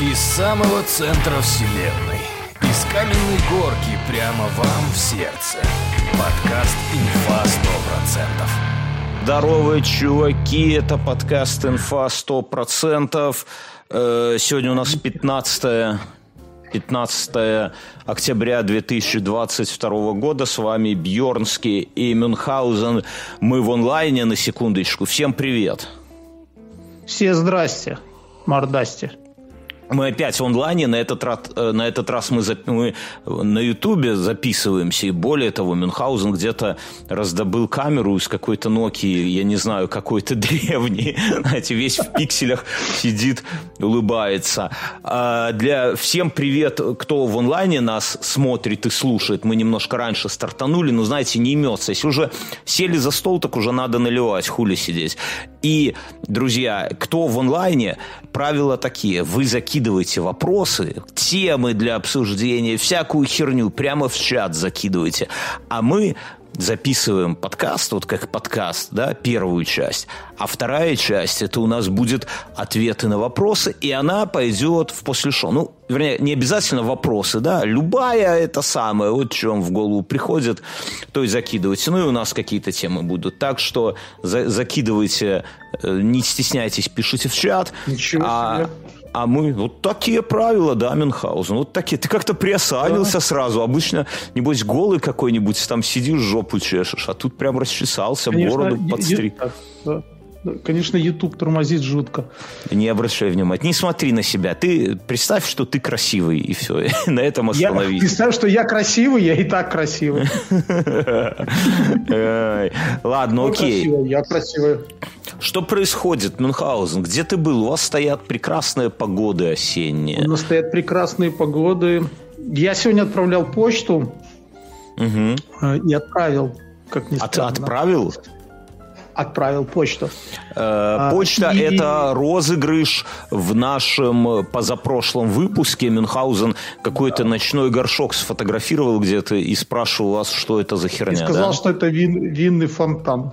Из самого центра вселенной. Из каменной горки прямо вам в сердце. Подкаст «Инфа 100%». Здорово, чуваки, это подкаст «Инфа 100%». Э, сегодня у нас 15 15 октября 2022 года. С вами Бьорнский и Мюнхгаузен. Мы в онлайне, на секундочку. Всем привет. Все здрасте, мордасти. Мы опять в онлайне, на этот раз, э, на этот раз мы, мы на Ютубе записываемся, и более того, Мюнхгаузен где-то раздобыл камеру из какой-то Nokia, я не знаю, какой-то древний, знаете, весь в пикселях сидит, улыбается. А для всем привет, кто в онлайне нас смотрит и слушает. Мы немножко раньше стартанули, но, знаете, не имется. Если уже сели за стол, так уже надо наливать, хули сидеть. И, друзья, кто в онлайне, правила такие. Вы закидываете вопросы, темы для обсуждения, всякую херню прямо в чат закидываете. А мы записываем подкаст, вот как подкаст, да, первую часть, а вторая часть, это у нас будет ответы на вопросы, и она пойдет в после шоу. Ну, вернее, не обязательно вопросы, да, любая это самое, вот чем в голову приходит, то и закидывайте. Ну, и у нас какие-то темы будут. Так что за закидывайте, э, не стесняйтесь, пишите в чат. Ничего а, себе. а мы, вот такие правила, да, Мюнхгаузен, вот такие. Ты как-то приосанился да. сразу. Обычно, небось, голый какой-нибудь, там сидишь, жопу чешешь, а тут прям расчесался, Конечно, бороду подстриг. да. Конечно, YouTube тормозит жутко. Не обращай внимания. Не смотри на себя. Ты представь, что ты красивый, и все. На этом Я остановись. представляю, что я красивый, я и так красивый. Ладно, Ну, окей. Я красивый. Что происходит, Мюнхгаузен? Где ты был? У вас стоят прекрасные погоды У осенние. нас стоят прекрасные погоды. Я сегодня отправлял почту э, и отправил, как ни От- странно. Отправил? Отправил почту. Э, Почта и- – это розыгрыш в нашем позапрошлом выпуске. Мюнхгаузен какой-то ночной горшок сфотографировал где-то и спрашивал вас, что это за И херня. сказал, да? что это вин- винный фонтан.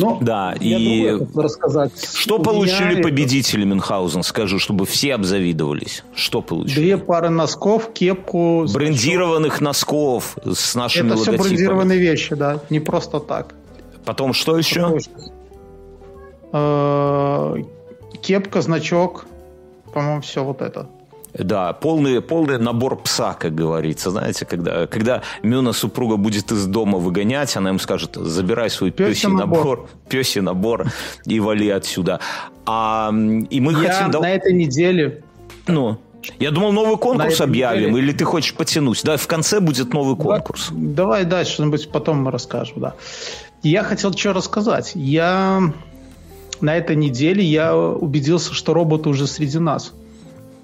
Ну, Да, и рассказать. Что меня получили это победители Мюнхгаузен? Скажи, чтобы все обзавидовались. Что получили? Две пары носков, кепку. Брендированных носков с нашими Это все логотипами. брендированные вещи, да, не просто так. Потом что еще? Э, Кепка, значок, по-моему, все вот это. Да, полный, полный набор пса, как говорится. Знаете, когда, когда Мюна супруга будет из дома выгонять, она им скажет, забирай свой Пёсий пёсий набор, набор. пёсий набор и вали отсюда. А, и мы Я хотим... на этой неделе Ну, я думал, новый конкурс объявим, неделе- или ты хочешь потянуть? Да, в конце будет новый конкурс. Давай дальше, что-нибудь потом мы расскажем, да. Я хотел что рассказать. Я на этой неделе я убедился, что роботы уже среди нас.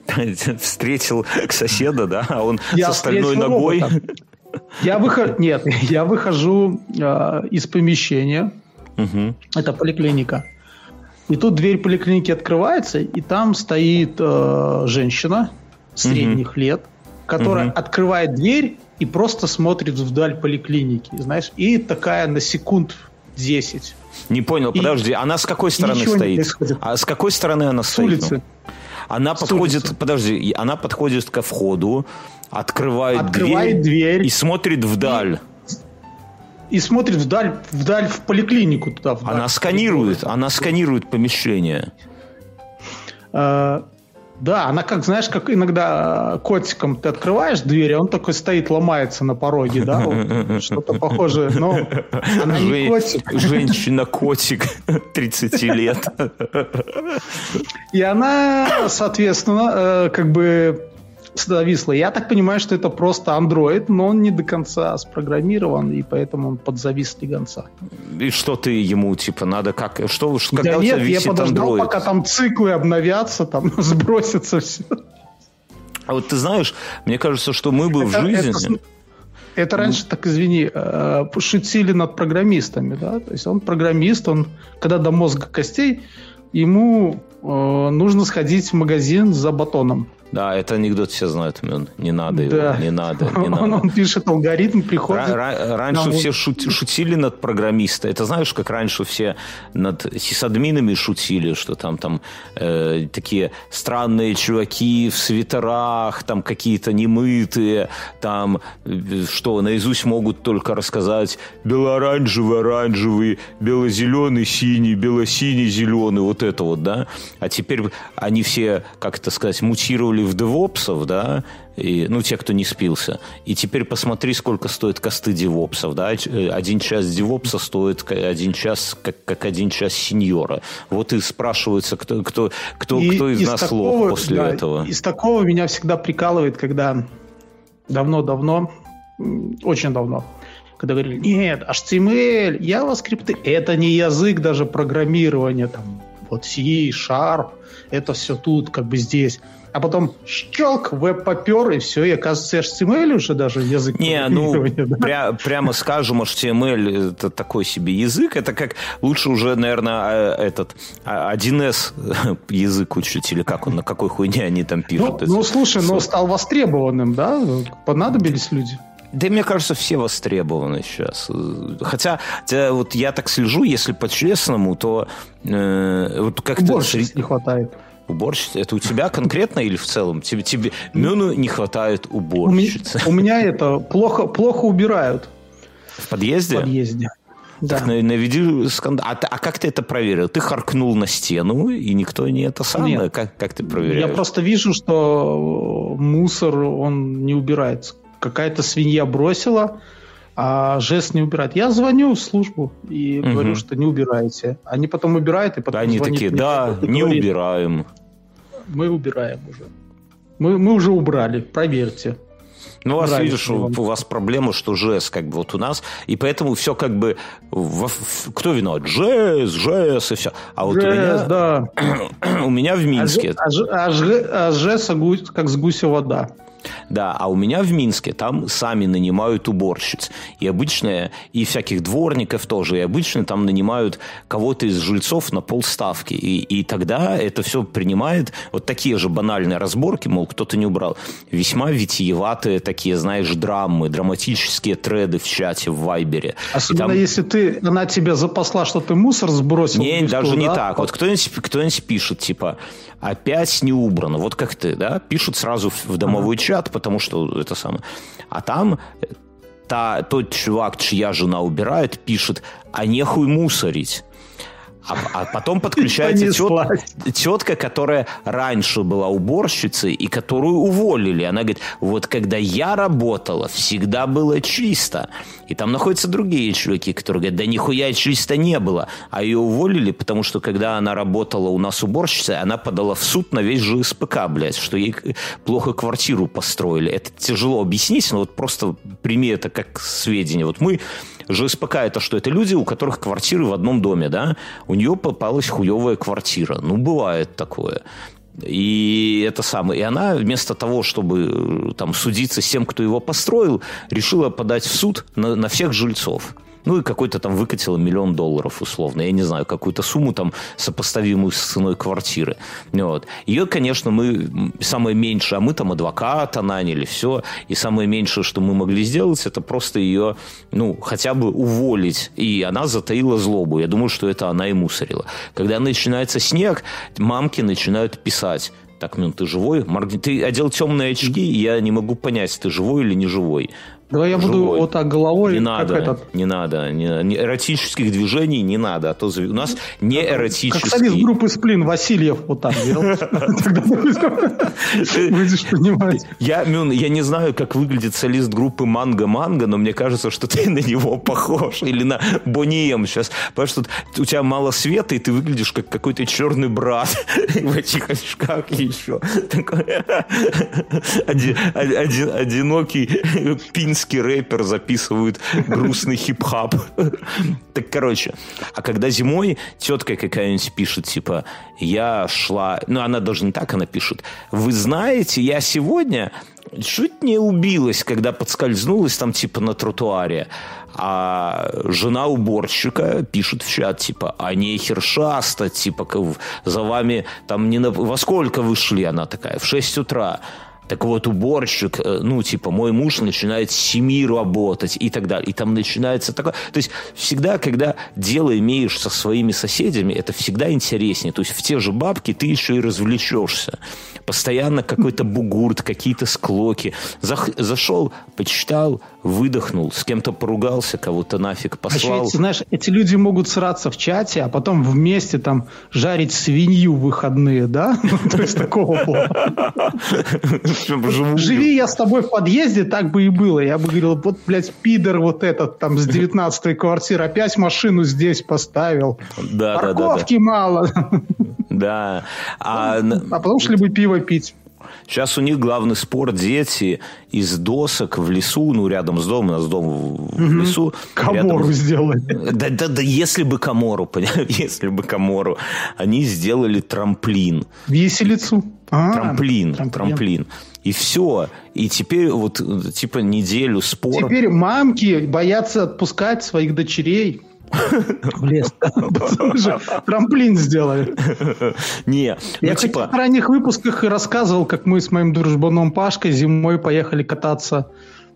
Встретил соседа, да, а он Я с остальной ногой. робота. Я выхожу, нет, я выхожу э, из помещения. Мгм. Это поликлиника. И тут дверь поликлиники открывается, и там стоит э, женщина средних лет, которая Мгм. открывает дверь и просто смотрит вдаль поликлиники, знаешь, и такая на секунд 10 Не понял, И- подожди, она с какой стороны стоит? А с какой стороны она с стоит? улицы. Она С подходит, улицы. подожди, она подходит ко входу, открывает, Открывает дверь, дверь. и смотрит вдаль. И смотрит вдаль, вдаль в поликлинику туда. вдаль. Она сканирует, она сканирует помещение. Э, да, она как, знаешь, как иногда э, котиком ты открываешь дверь, а он такой стоит, ломается на пороге, да, вот, что-то похожее. Но она не Жен- котик. Женщина-котик 30 лет. И она, соответственно, э, как бы зависла. Я так понимаю, что это просто Android, но он не до конца спрограммирован, и поэтому он подзавис слегонца. И что ты ему, типа, надо как... Что, когда Да у тебя нет, я висит подождал, Android? пока там циклы обновятся, там сбросится все. А вот ты знаешь, мне кажется, что мы бы в Это- жизни... это Это раньше, так извини, э, шутили над программистами, да, то есть он программист, он, когда до мозга костей, ему э, нужно сходить в магазин за батоном. Да, это анекдот все знают, Мюн. Не надо его, Да. не надо, не Он, надо. он пишет алгоритм, приходит. Ра- ра- Раньше все шут- шутили над программиста. Это знаешь, как раньше все над сисадминами шутили, что там, там э, такие странные чуваки в свитерах, там какие-то немытые, там э, что наизусть могут только рассказать бело-оранжевый, оранжевый, бело-зеленый, синий, бело-синий, зеленый, вот это вот, да. А теперь они все, как это сказать, мутировали в девопсов, да, и, ну, те, кто не спился. И теперь посмотри, сколько стоит косты девопсов, да. Э, Один час девопса стоит один час, как, как один час сеньора. Вот и спрашивается, кто, кто, кто, И кто из, нас такого, лох после да, этого. Из такого меня всегда прикалывает, когда давно-давно, очень давно, когда говорили, нет, HTML, JavaScript, это не язык даже программирования, там, вот C, Sharp, это все тут, как бы здесь. А потом щелк, веб попер, и все, и оказывается, HTML уже даже язык Не, ну, да. пря- прямо скажем, HTML это такой себе язык. Это как лучше уже, наверное, этот а, 1С язык учить, или как он, на какой хуйне они там Ну, пишут. ну, эти слушай, но стал востребованным, да? Понадобились люди. Да, мне кажется, все востребованы сейчас. Хотя, те- вот я так слежу, если по-честному, то э, вот как-то... Уборщиц не хватает. Уборщица? Это у тебя конкретно или в целом? Тебе, тебе Мюну не хватает У меня, уборщицы. у меня это плохо, плохо убирают В в подъезде? подъезде. Да. Так на- наведи скандал. А, а как ты это проверил? Ты харкнул на стену, и никто не это самое? Нет. Как, как ты проверяешь? Я просто вижу, что мусор, он не убирается. Какая-то свинья бросила, а жест не убирает. Я звоню в службу и Мгм. говорю, что не убираете. Они потом убирают, и потом Они звонит такие, мне да, не говорит, убираем. Мы убираем уже. Мы, мы уже убрали, проверьте. Ну, у вас, видишь, у, у вас проблема, что ЖЭС как бы вот у нас, и поэтому все как бы... во- кто виноват? ЖЭС, ЖЭС и все. А вот у Жест, меня, да. у меня в А, Минске... а, же- а, же- а жест гу- как с гуся вода. Да, а у меня в Минске там сами нанимают уборщиц. И обычно, и всяких дворников тоже, и обычно там нанимают кого-то из жильцов на полставки. И, и тогда это все принимает вот такие же банальные разборки, мол, кто-то не убрал. Весьма витиеватые такие, знаешь, драмы, драматические треды в чате, в Вайбере. И Особенно там- если ты, она тебя запасла, что ты мусор сбросил. не, лифту, даже не да? так. Вот кто-нибудь, кто-нибудь пишет, типа, опять не убрано. Вот как ты, да? Пишут сразу в, домовой чат, потому что это самое. А там э, та, тот чувак, чья жена убирает, пишет, а нехуй мусорить. А, а потом подключается тет- тетка, которая раньше была уборщицей и которую уволили. Она говорит, вот когда я работала, всегда было чисто. И там находятся другие чуваки, которые говорят, да нихуя чисто не было. А ее уволили, потому что когда она работала у нас уборщицей, она подала в суд на весь ЖСПК, блядь, что ей плохо квартиру построили. Это тяжело объяснить, но вот просто прими это как сведение. Вот мы ЖСПК это что? Это люди, у которых квартиры в одном доме, да? У нее попалась хуевая квартира. Ну, бывает такое. И это самое. И она вместо того, чтобы э, там судиться с тем, кто его построил, решила подать в суд на, на всех жильцов. Ну и какой-то там выкатила миллион долларов условно. Я не знаю, какую-то сумму там сопоставимую с ценой квартиры. Вот. Ее, конечно, мы самое меньшее, а мы там адвоката наняли, все. И самое меньшее, что мы могли сделать, это просто ее, ну, хотя бы уволить. И она затаила злобу. Я думаю, что это она и мусорила. Когда начинается снег, мамки начинают писать. Так, Мин, ты живой? Марк, ты одел темные очки, и я не могу понять, ты живой или не живой. Давай я буду Живой. вот так головой, Не как надо, этот, не надо. Не, не- эротических движений не надо. А то у нас не как эротический. солист группы Сплин Васильев вот так делал. Будешь понимать. Я, Мюн, я не знаю, как выглядит солист группы Манго Манго, но мне кажется, что ты на него похож. Или на Бонием сейчас. Потому что у тебя мало света, и ты выглядишь как какой-то черный брат в этих очках еще. Такой оди- оди- один- одинокий украинский рэпер записывает грустный хип-хап. Так, короче, а когда зимой тетка какая-нибудь пишет, типа, я шла... Ну, она даже не так, она пишет. Вы знаете, я сегодня чуть не убилась, когда подскользнулась там, типа, на тротуаре. А жена уборщика пишет в чат, типа, а не хершаста, типа, за вами там не на... Во сколько вы шли? Она такая, в 6 утра. Так вот, уборщик, э, ну, типа, мой муж начинает с 7 работать и так далее. И там начинается такое... То есть, всегда, когда дело имеешь со своими соседями, это всегда интереснее. То есть, в те же бабки ты еще и развлечешься. Постоянно какой-то бугурт, какие-то склоки. Зах... Зашел, почитал, выдохнул, с кем-то поругался, кого-то нафиг а послал. А эти, знаешь, эти люди могут сраться в чате, а потом вместе там жарить свинью в выходные, да? Ну, то есть такого Живи я с тобой в подъезде, так бы и было. Я бы говорил, вот, блядь, пидор вот этот там с 19-й квартиры опять машину здесь поставил. Да, Парковки мало. Да. А, а потом шли бы пиво пить. Сейчас у них главный спор дети из досок в лесу, ну, рядом с домом, у нас дом в угу. лесу. Комору рядом... сделали. Да, да, да, если бы Комору, если бы Комору. Они сделали трамплин. Виселицу. А, трамплин, трамплин, трамплин. И все. И теперь вот типа неделю спор. Теперь мамки боятся отпускать своих дочерей в лес. Трамплин сделали. Не, Я ну, типа... в ранних выпусках рассказывал, как мы с моим дружбаном Пашкой зимой поехали кататься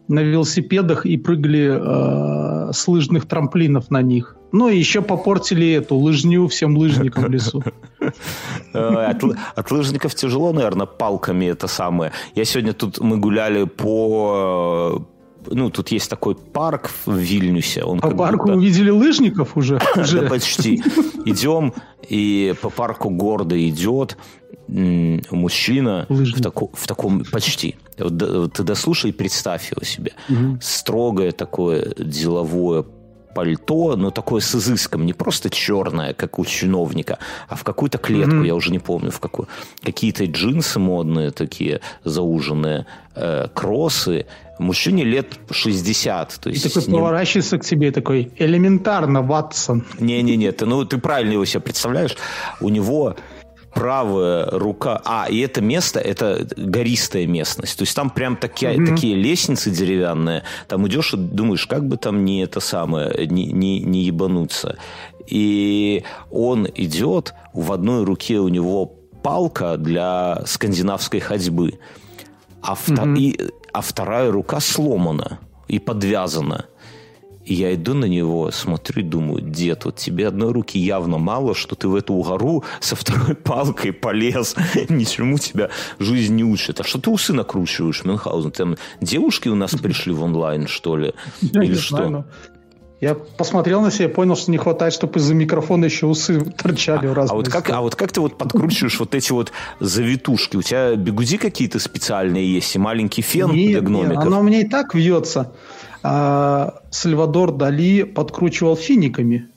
на велосипедах и прыгали э, с лыжных трамплинов на них. Ну и еще попортили эту лыжню всем лыжникам в лесу. От, от лыжников тяжело, наверное, палками это самое. Я сегодня тут, мы гуляли по ну, тут есть такой парк в Вильнюсе. Он по парку будто... увидели лыжников уже? Да, почти. Идем, и по парку гордо идет мужчина в, тако, в таком почти. Ты дослушай и представь его себе. Угу. Строгое такое деловое пальто, но такое с изыском, не просто черное, как у чиновника, а в какую-то клетку, mm-hmm. я уже не помню, в какую. Какие-то джинсы модные такие, зауженные, э, кроссы. Мужчине лет 60. То есть и такой ним... поворачивается к тебе такой, элементарно, Ватсон. Не-не-не, ты, ну, ты правильно его себе представляешь. У него правая рука. А, и это место, это гористая местность. То есть там прям такие, mm-hmm. такие лестницы деревянные. Там идешь и думаешь, как бы там не это самое, не, не, не ебануться. И он идет, в одной руке у него палка для скандинавской ходьбы, а, mm-hmm. и, а вторая рука сломана и подвязана. И я иду на него, смотрю, думаю, дед, вот тебе одной руки явно мало, что ты в эту гору со второй палкой полез. Ничему тебя жизнь не учит. А что ты усы накручиваешь, Мюнхгаузен? Там девушки у нас пришли в онлайн, что ли? Я Или что? Знаю, но... Я посмотрел на себя и понял, что не хватает, чтобы из-за микрофона еще усы торчали а, в разные а вот как, А вот как ты вот подкручиваешь вот эти вот завитушки? У тебя бегуди какие-то специальные есть и маленький фен нет, для гномиков? Нет, она у меня и так вьется а Сальвадор Дали подкручивал финиками.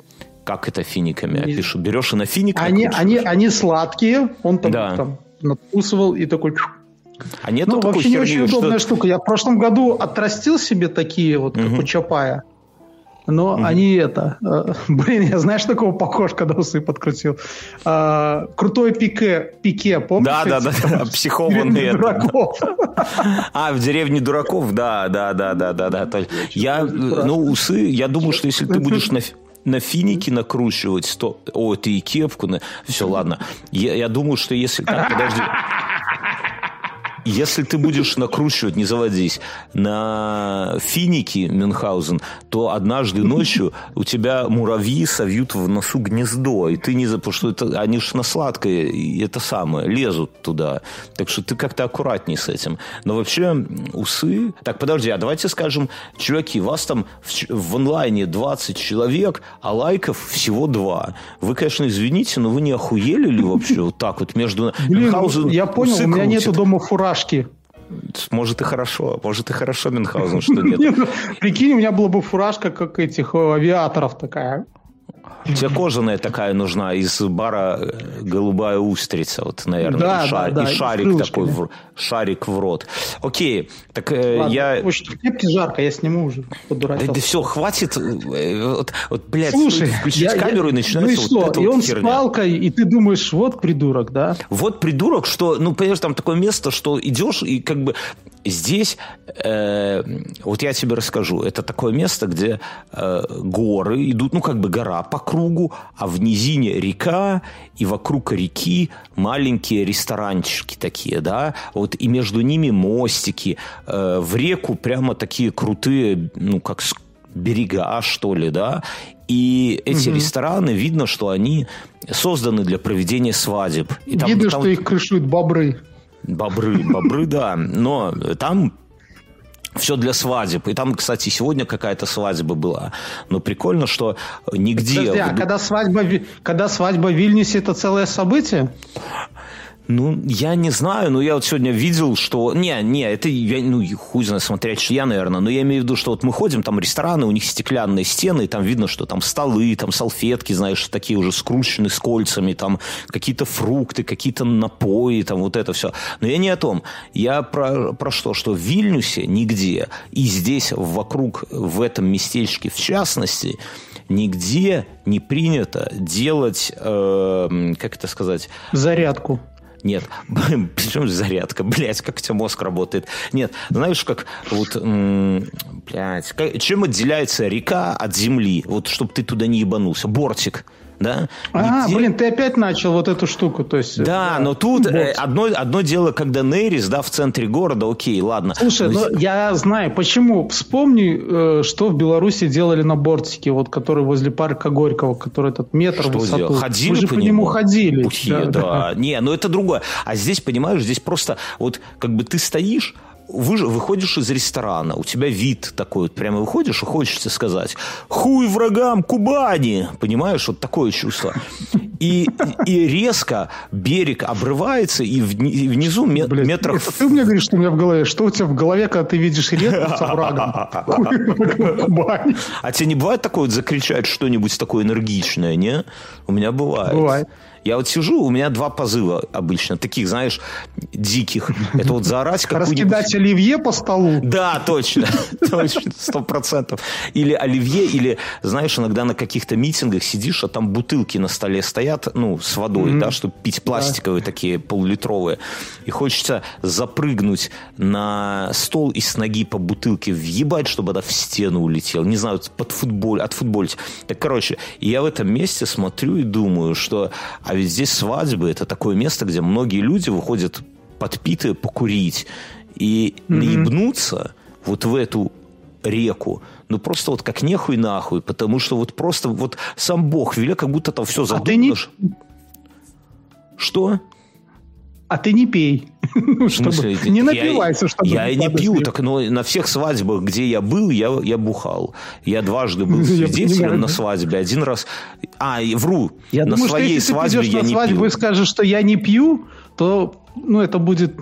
Как это финиками? Я пишу. Берешь и на финик они, они, они сладкие, он там, да. там надкусывал и такой... А нет ну, вообще не очень удобная что... штука. Я в прошлом году отрастил себе такие вот, как угу. у Чапая. Но угу. они это... Э, блин, я знаешь, такого похож, когда усы подкрутил. Э, крутой пике, пике, помнишь? Да, да, да, психованный. дураков. А, в деревне дураков, да, да, да, да, да, да. Я, ну, усы, я думаю, что если ты будешь на на финики накручивать, то... О, ты и кепку... На... Все, ладно. Я, я думаю, что если... Так, подожди. Если ты будешь накручивать, не заводись, на финики Мюнхгаузен, то однажды ночью у тебя муравьи совьют в носу гнездо, и ты не... Потому что это, они же на сладкое, и это самое, лезут туда. Так что ты как-то аккуратней с этим. Но вообще усы... Так, подожди, а давайте скажем, чуваки, вас там в, в онлайне 20 человек, а лайков всего 2. Вы, конечно, извините, но вы не охуели ли вообще вот так вот между... Блин, Мюнхгаузен, я понял, у меня нету дома фура фуражки. Может и хорошо, может и хорошо Мюнхгаузен, что нет. Ну, прикинь, у меня была бы фуражка, как этих авиаторов такая. Тебе кожаная такая нужна из бара э, «Голубая устрица», вот, наверное, да, и, шар, да, да, и шарик и такой, в, шарик в рот. Окей, так э, Ладно, я... Очень в кепке жарко, я сниму уже. Да, да все, хватит, э, вот, вот блядь, Слушай, включить я, камеру я, и начинается ну и вот что? и вот он херня. с палкой, и ты думаешь, вот придурок, да? Вот придурок, что, ну, понимаешь, там такое место, что идешь и как бы здесь, э, вот я тебе расскажу, это такое место, где э, горы идут, ну, как бы гора по кругу, а в низине река, и вокруг реки маленькие ресторанчики такие, да, вот и между ними мостики, э, в реку прямо такие крутые, ну, как с- берега, что ли, да, и эти рестораны, видно, что они созданы для проведения свадеб. И там- Видно, там что их крышуют бобры. Бобры, бобры, да. Но там все для свадеб. И там, кстати, сегодня какая-то свадьба была. Но прикольно, что нигде... Подожди, а когда свадьба, когда свадьба в Вильнюсе, это целое событие? Ну, я не знаю, но я вот сегодня видел, что... Не, не, это, я, ну, хуй знает, смотря что я, наверное, но я имею в виду, что вот мы ходим, там рестораны, у них стеклянные стены, и там видно, что там столы, там салфетки, знаешь, такие уже скрученные с кольцами, там какие-то фрукты, какие-то напои, там вот это все. Но я не о том. Я про, про что? Что в Вильнюсе нигде, и здесь вокруг, в этом местечке в частности, нигде не принято делать, э, как это сказать, Зарядку. Нет, причем зарядка, блядь, как у тебя мозг работает. Нет, знаешь, как вот, как- чем отделяется река от земли? Вот, чтобы ты туда не ебанулся. Бортик, да? А, Нигде- блин, ты опять начал вот эту штуку, то есть... Да, э, но тут э, одно, одно дело, когда Нерис, да, в центре города, окей, ладно. Слушай, Но ну я знаю, почему. Вспомни, э, что в Беларуси делали на бортике, вот который возле парка Горького, который этот метр в Что высоту. делать? Ходили Мы же по нему ходили. Пути, да, Не, ну это другое. А здесь, понимаешь, здесь просто вот как бы ты стоишь, вы, выходишь из ресторана, у тебя вид такой, вот прямо выходишь и хочется сказать «Хуй врагам Кубани!» Понимаешь, вот такое чувство. И, и резко берег обрывается, и вни- и внизу ме- Блядь, метров... Ты мне говоришь, что у меня в голове. Что у тебя в голове, когда ты видишь реку с? Кубань. А тебе не бывает такое вот закричать что-нибудь такое энергичное, не? У меня бывает. Бывает. Я вот сижу, у меня два позыва обычно, таких, знаешь, диких. Это вот заорать какую-нибудь... Раскидать оливье по столу. Да, точно, точно, сто процентов. Или оливье, или, знаешь, иногда на каких-то митингах сидишь, а там бутылки на столе стоят, ну, с водой, да, чтобы пить пластиковые такие полулитровые. И хочется запрыгнуть на стол и с ноги по бутылке въебать, чтобы она в стену улетела. Не знаю, под футболь, от футболить. Так, короче, я в этом месте смотрю и думаю, что... А ведь здесь свадьбы, это такое место, где многие люди выходят подпитые покурить. И наебнуться вот в эту реку, ну просто вот как нехуй нахуй, потому что вот просто вот сам Бог велел, как будто там все А ты не- задумано. Что? А ты не пей. Ну, смысле? чтобы- Не напивайся, чтобы... Я и не пью, так но на всех свадьбах, где я был, я, я бухал. Я дважды был свидетелем на свадьбе. Один раз... А, вру. Я на думаю, что своей если ты свадьбе придешь я на не свадьбу пил. и скажешь, что я не пью, то ну, это будет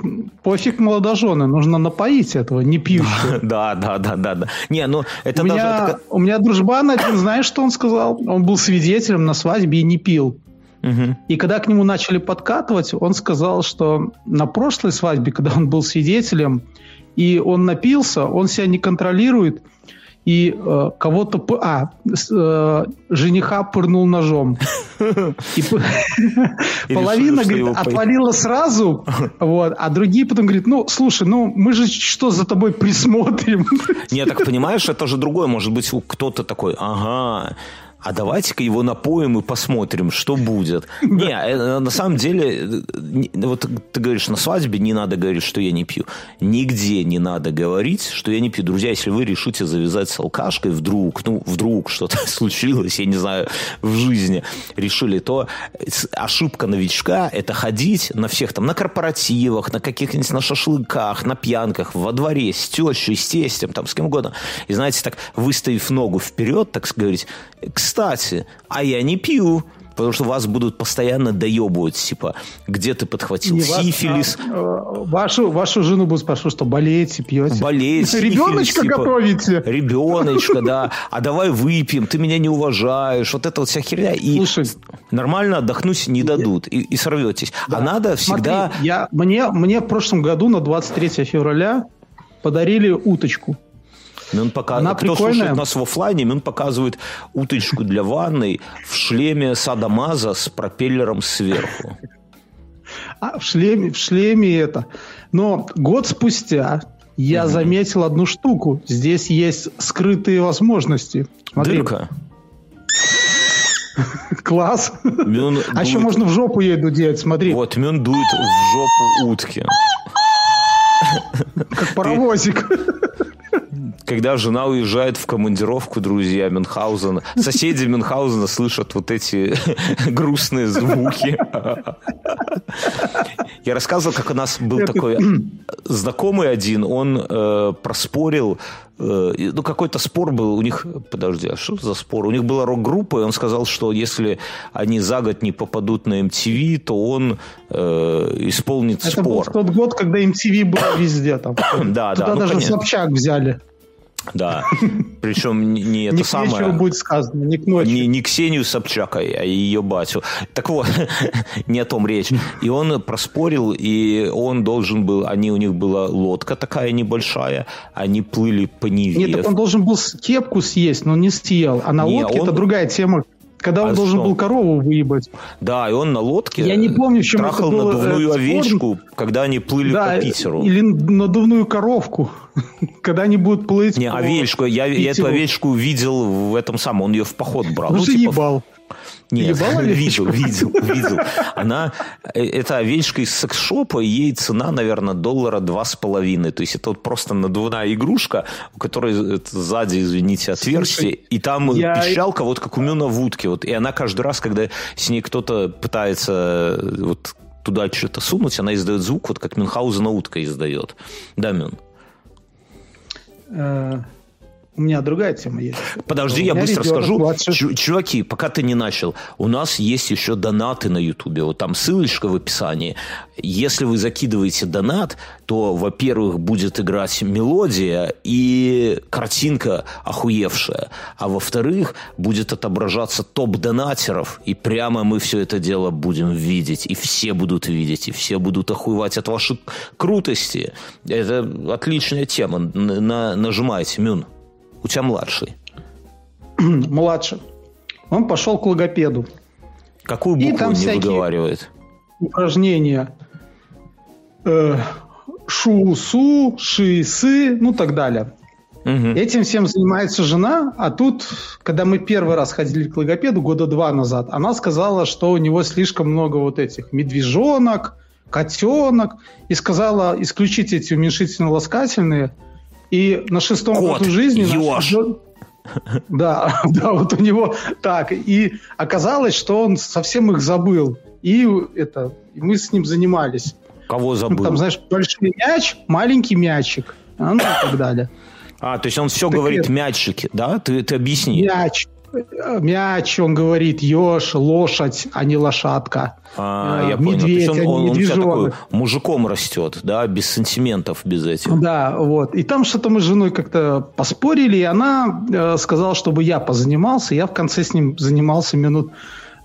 пофиг молодожены. Нужно напоить этого не пьющего. Да, да, да, да, да. Не, ну это У даже... меня, это у меня дружбан один, знаешь, что он сказал? Он был свидетелем на свадьбе и не пил. Мгм. И когда к нему начали подкатывать, он сказал, что на прошлой свадьбе, когда он был свидетелем, и он напился, он себя не контролирует, и э, кого-то... А, э, жениха пырнул ножом. И половина, говорит, отвалила сразу, вот, а другие потом говорят, ну, слушай, ну, мы же что за тобой присмотрим? Не, так понимаешь, это же другое. Может быть, кто-то такой, ага, а давайте-ка его напоим и посмотрим, что будет. Не, э, на самом деле, э, вот ты говоришь, на свадьбе не надо говорить, что я не пью. Нигде не надо говорить, что я не пью. Друзья, если вы решите завязать с алкашкой вдруг, ну, вдруг что-то случилось, я не знаю, в жизни решили, то ошибка новичка – это ходить на всех там, на корпоративах, на каких-нибудь на шашлыках, на пьянках, во дворе с тещей, с тестем, там, с кем угодно. И, знаете, так, выставив ногу вперед, так говорить, кстати, а я не пью, Потому что вас будут постоянно доебывать, типа, где ты подхватил Не вас, сифилис, а, э, вашу, вашу жену будут спрашивать, что болеете, пьете. сифилис, Ребеночка типа, готовите. Ребеночка, да. А давай выпьем, ты меня не уважаешь. Вот это вот вся херня. И Слушай. нормально отдохнуть не дадут. И, и сорветесь. А надо всегда... Смотри, я, мне, мне в прошлом году на 23 февраля подарили уточку. Мин пока... Она Кто прикольная. слушает нас в оффлайне, Мин показывает уточку для ванной в шлеме Садамаза с пропеллером сверху. А, в шлеме, в шлеме это. Но год спустя я заметил одну штуку. Здесь есть скрытые возможности. Смотри, Дырка. класс. Мин А еще дует- можно в жопу еду делать, смотри, Вот, Мин дует в жопу утки. как паровозик. Когда жена уезжает в командировку, друзья Мюнхгаузена, соседи Мюнхгаузена слышат вот эти грустные звуки. Я рассказывал, как у нас был Это- такой знакомый один, он э, проспорил, э, ну, какой-то спор был у них, подожди, а что за спор? У них была рок-группа, и он сказал, что если они за год не попадут на MTV, то он э, исполнит Это был спор. тот год, когда MTV было везде там. Да, Туда да, ну, даже понятно. Собчак взяли. Да, причем не, это самое... будет сказано, не к ночи. Не, не Ксению Собчак, а ее батю. Так вот, не о том речь. И он проспорил, и он должен был... Они, у них была лодка такая небольшая, они плыли по Неве. Нет, так он должен был кепку съесть, но не съел. А на Не, лодке он- это другая тема. Когда он А должен что? был корову выебать. Да, и он на лодке Я не помню, чем это трахал было, надувную э, овечку, когда они плыли Да, по Питеру. или надувную коровку. Когда они будут плыть Не, по овечку. Я, я эту овечку видел в этом самом. Он ее в поход брал. Ну, Ну, типа, ебал. Нет, Ебала видел, видел, видел. Она, э, это овечка из секс-шопа, ей цена, наверное, доллара два с половиной. То есть это вот просто надувная игрушка, у которой сзади, извините, отверстие, и там я- пищалка вот как у Мюна в утке. Вот, и она каждый раз, когда с ней кто-то пытается э, вот туда что-то сунуть, она издает звук, вот как Мюнхгаузена утка издает. Да, Мюн? У меня другая тема есть. Подожди, я быстро скажу. младше. Чуваки, пока ты не начал, у нас есть еще донаты на Ютубе. Вот там ссылочка в описании. Если вы закидываете донат, то, во-первых, будет играть мелодия и картинка охуевшая. А во-вторых, будет отображаться топ донатеров. И прямо мы все это дело будем видеть. И все будут видеть. И все будут охуевать от вашей крутости. Это отличная тема. На- нажимайте, Мюн. У тебя младший. Младше. Он пошел к логопеду. Какую И букву там не выговаривает? Упражнения. Э, Шу-су, ши-сы, ну так далее. Мгм. Этим всем занимается жена, а тут, когда мы первый раз ходили к логопеду года два назад, она сказала, что у него слишком много вот этих медвежонок, котенок, и сказала исключить эти уменьшительно-ласкательные. И на шестом Кот, году жизни... ёж. Да, да, вот у него так. И оказалось, что он совсем их забыл. И это, и мы с ним занимались. Кого Ну, забыл? там, знаешь, большой мяч, маленький мячик, а, ну и так далее. А, то есть он все Так говорит это- мячики, да? Ты, ты объясни. Мяч. Э, Мяч, он говорит, еж, лошадь, а не лошадка. А, Э, я понял. Медведь, он, а не он, он вся такой медвежонок. мужиком растет, да, без сантиментов, без этих. Да, вот. И там что-то мы с женой как-то поспорили, и она э, сказала, чтобы я позанимался. Я в конце с ним занимался минут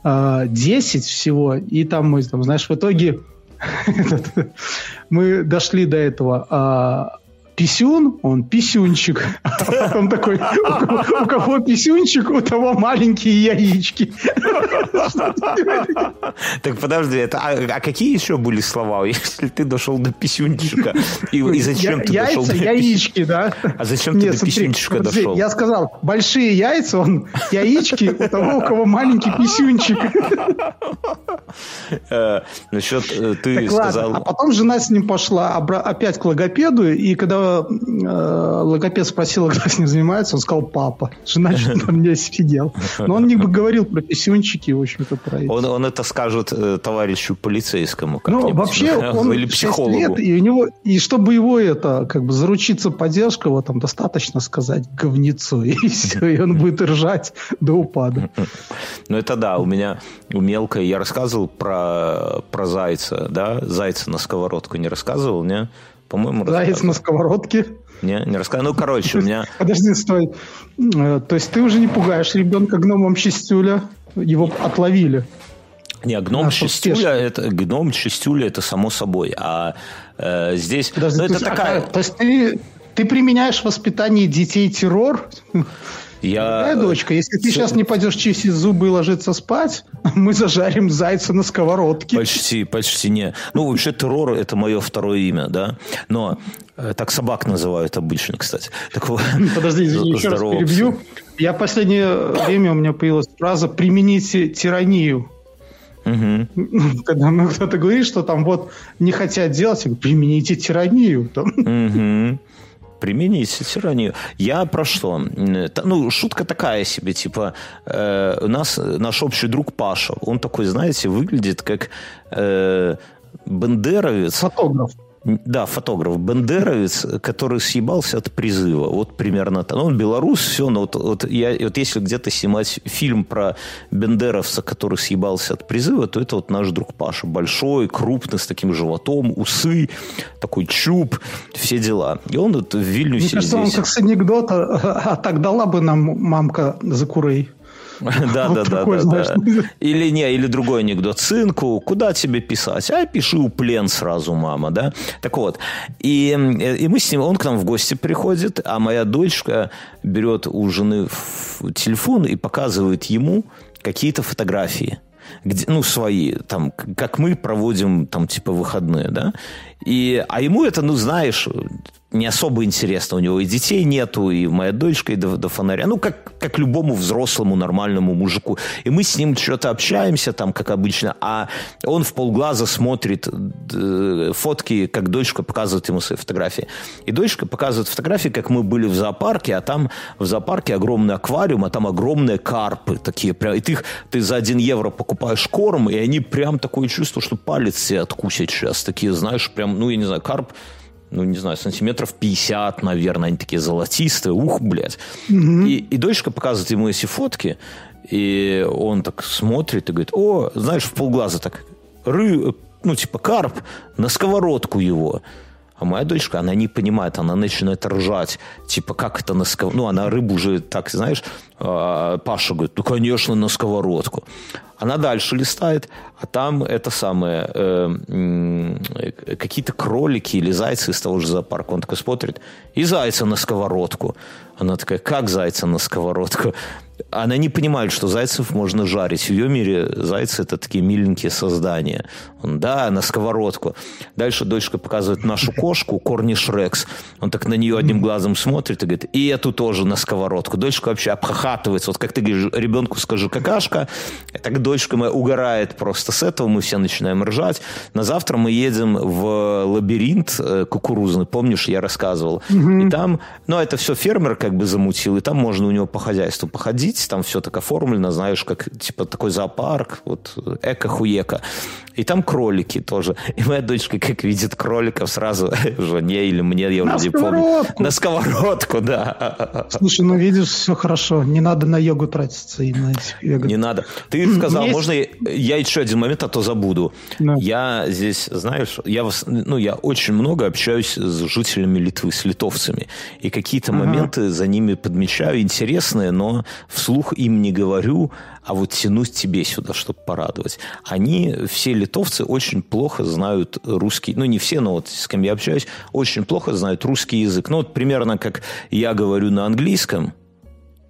э, 10 всего. И там мы, там, знаешь, в итоге мы дошли до этого. Писюн, он писюнчик. А потом такой, у кого, писюнчик, у того маленькие яички. Так подожди, это, а, а какие еще были слова, если ты дошел до писюнчика? И, зачем ты дошел до яички, да? А зачем ты до писюнчика дошел? Я сказал, большие яйца, он яички у того, у кого маленький писюнчик. Э, насчет, э, ты сказал... а потом жена с ним пошла опять к логопеду, и когда логопед спросил, кто с ним занимается, он сказал папа. Жена на меня сидел. Но он не говорил про писюнчики, в общем-то, про это. Он, он это скажет э, товарищу полицейскому. Ну, вообще, он или психологу. лет, и у него, и чтобы его это, как бы, заручиться поддержкой, вот там достаточно сказать говнецу, и все, и он будет ржать до упада. Ну, это да, у меня у мелкой, я рассказывал про, про зайца, да, зайца на сковородку не рассказывал, не? По-моему, Заяц на сковородке. Не, не рассказывал. Ну, короче, у меня... Подожди, стой. Э, то есть ты уже не пугаешь ребенка гномом Чистюля? Его отловили? Не, гном Чистюля, это, гном Чистюля это само собой. А э, здесь... Подожди, ну, это такая... А, то есть ты, ты применяешь в воспитании детей террор? Я... Дорогая дочка, если ты сейчас не пойдешь чистить зубы и ложиться спать, мы зажарим зайца на сковородке. Почти, почти не. Ну, вообще террор – это мое второе имя, да. Но э, так собак называют обычно, кстати. Так, Подожди, извини, еще раз перебью. Я в последнее время у меня появилась фраза «примените тиранию». Угу. Когда ну, кто-то говорит, что там вот не хотят делать, примените тиранию. Там. Угу применить тиранию. Я про что? Ну, шутка такая себе, типа, э, у нас наш общий друг Паша, он такой, знаете, выглядит как э, бендеровец. Фотограф. Да, фотограф, бендеровец, который съебался от призыва. Вот примерно так. Ну, он белорус, все, но вот, вот, я, вот если где-то снимать фильм про бендеровца, который съебался от призыва, то это вот наш друг Паша. Большой, крупный, с таким животом, усы, такой чуб, все дела. И он вот в Вильнюсе Мне кажется, здесь... он как с анекдота, а так дала бы нам мамка за курей. Да, да, да, да, Или не, или другой анекдот. Сынку, куда тебе писать? А пиши у плен сразу, мама, да? Так вот, и, и мы с ним, он к нам в гости приходит, а моя дочка берет у жены телефон и показывает ему какие-то фотографии где, ну, свои, там, как мы проводим, там, типа, выходные, да, и, а ему это, ну, знаешь, не особо интересно. У него и детей нету, и моя дочка, и до, до фонаря. Ну, как, как любому взрослому нормальному мужику. И мы с ним что-то общаемся там, как обычно, а он в полглаза смотрит э, фотки, как дочка показывает ему свои фотографии. И дочка показывает фотографии, как мы были в зоопарке, а там в зоопарке огромный аквариум, а там огромные карпы такие. Прям, и ты, их, ты за один евро покупаешь корм, и они прям такое чувство, что палец себе откусят сейчас. Такие, знаешь, прям, ну, я не знаю, карп ну, не знаю, сантиметров 50, наверное, они такие золотистые, ух, блядь. Угу. И, и дочка показывает ему эти фотки, и он так смотрит и говорит, о, знаешь, в полглаза так, ры, ну, типа карп, на сковородку его. А моя дочка, она не понимает, она начинает ржать. Типа, как это на сковородку? Ну, она рыбу уже так, знаешь, а, Паша говорит, ну, конечно, на сковородку. Она дальше листает, а там это самое, э, какие-то кролики или зайцы из того же зоопарка. Он такой смотрит, и зайца на сковородку. Она такая, как зайца на сковородку? Она не понимает, что зайцев можно жарить. В ее мире зайцы это такие миленькие создания. Он, да, на сковородку. Дальше дочка показывает нашу кошку, Корниш Рекс. Он так на нее одним глазом смотрит и говорит, и эту тоже на сковородку. Дочка вообще обхахатывается. Вот как ты говоришь, ребенку скажи какашка, так дочка моя угорает просто с этого. Мы все начинаем ржать. На завтра мы едем в лабиринт э, кукурузный. Помнишь, я рассказывал. И там, ну, это все фермер как бы замутил, и там можно у него по хозяйству походить, там все так оформлено, знаешь, как типа такой зоопарк, вот эко-хуека. И там кролики тоже. И моя дочка, как видит кроликов, сразу жене или мне, я уже не помню. На сковородку, да. Слушай, ну видишь, все хорошо. Не надо на йогу тратиться и на йогу. Не надо. Ты сказал, Есть... можно я еще один момент, а то забуду. Да. Я здесь, знаешь, я, ну, я очень много общаюсь с жителями Литвы, с литовцами. И какие-то ага. моменты за ними подмечаю интересные, но вслух им не говорю, а вот тянусь тебе сюда, чтобы порадовать. Они, все литовцы, очень плохо знают русский, ну не все, но вот с кем я общаюсь, очень плохо знают русский язык. Ну вот примерно как я говорю на английском,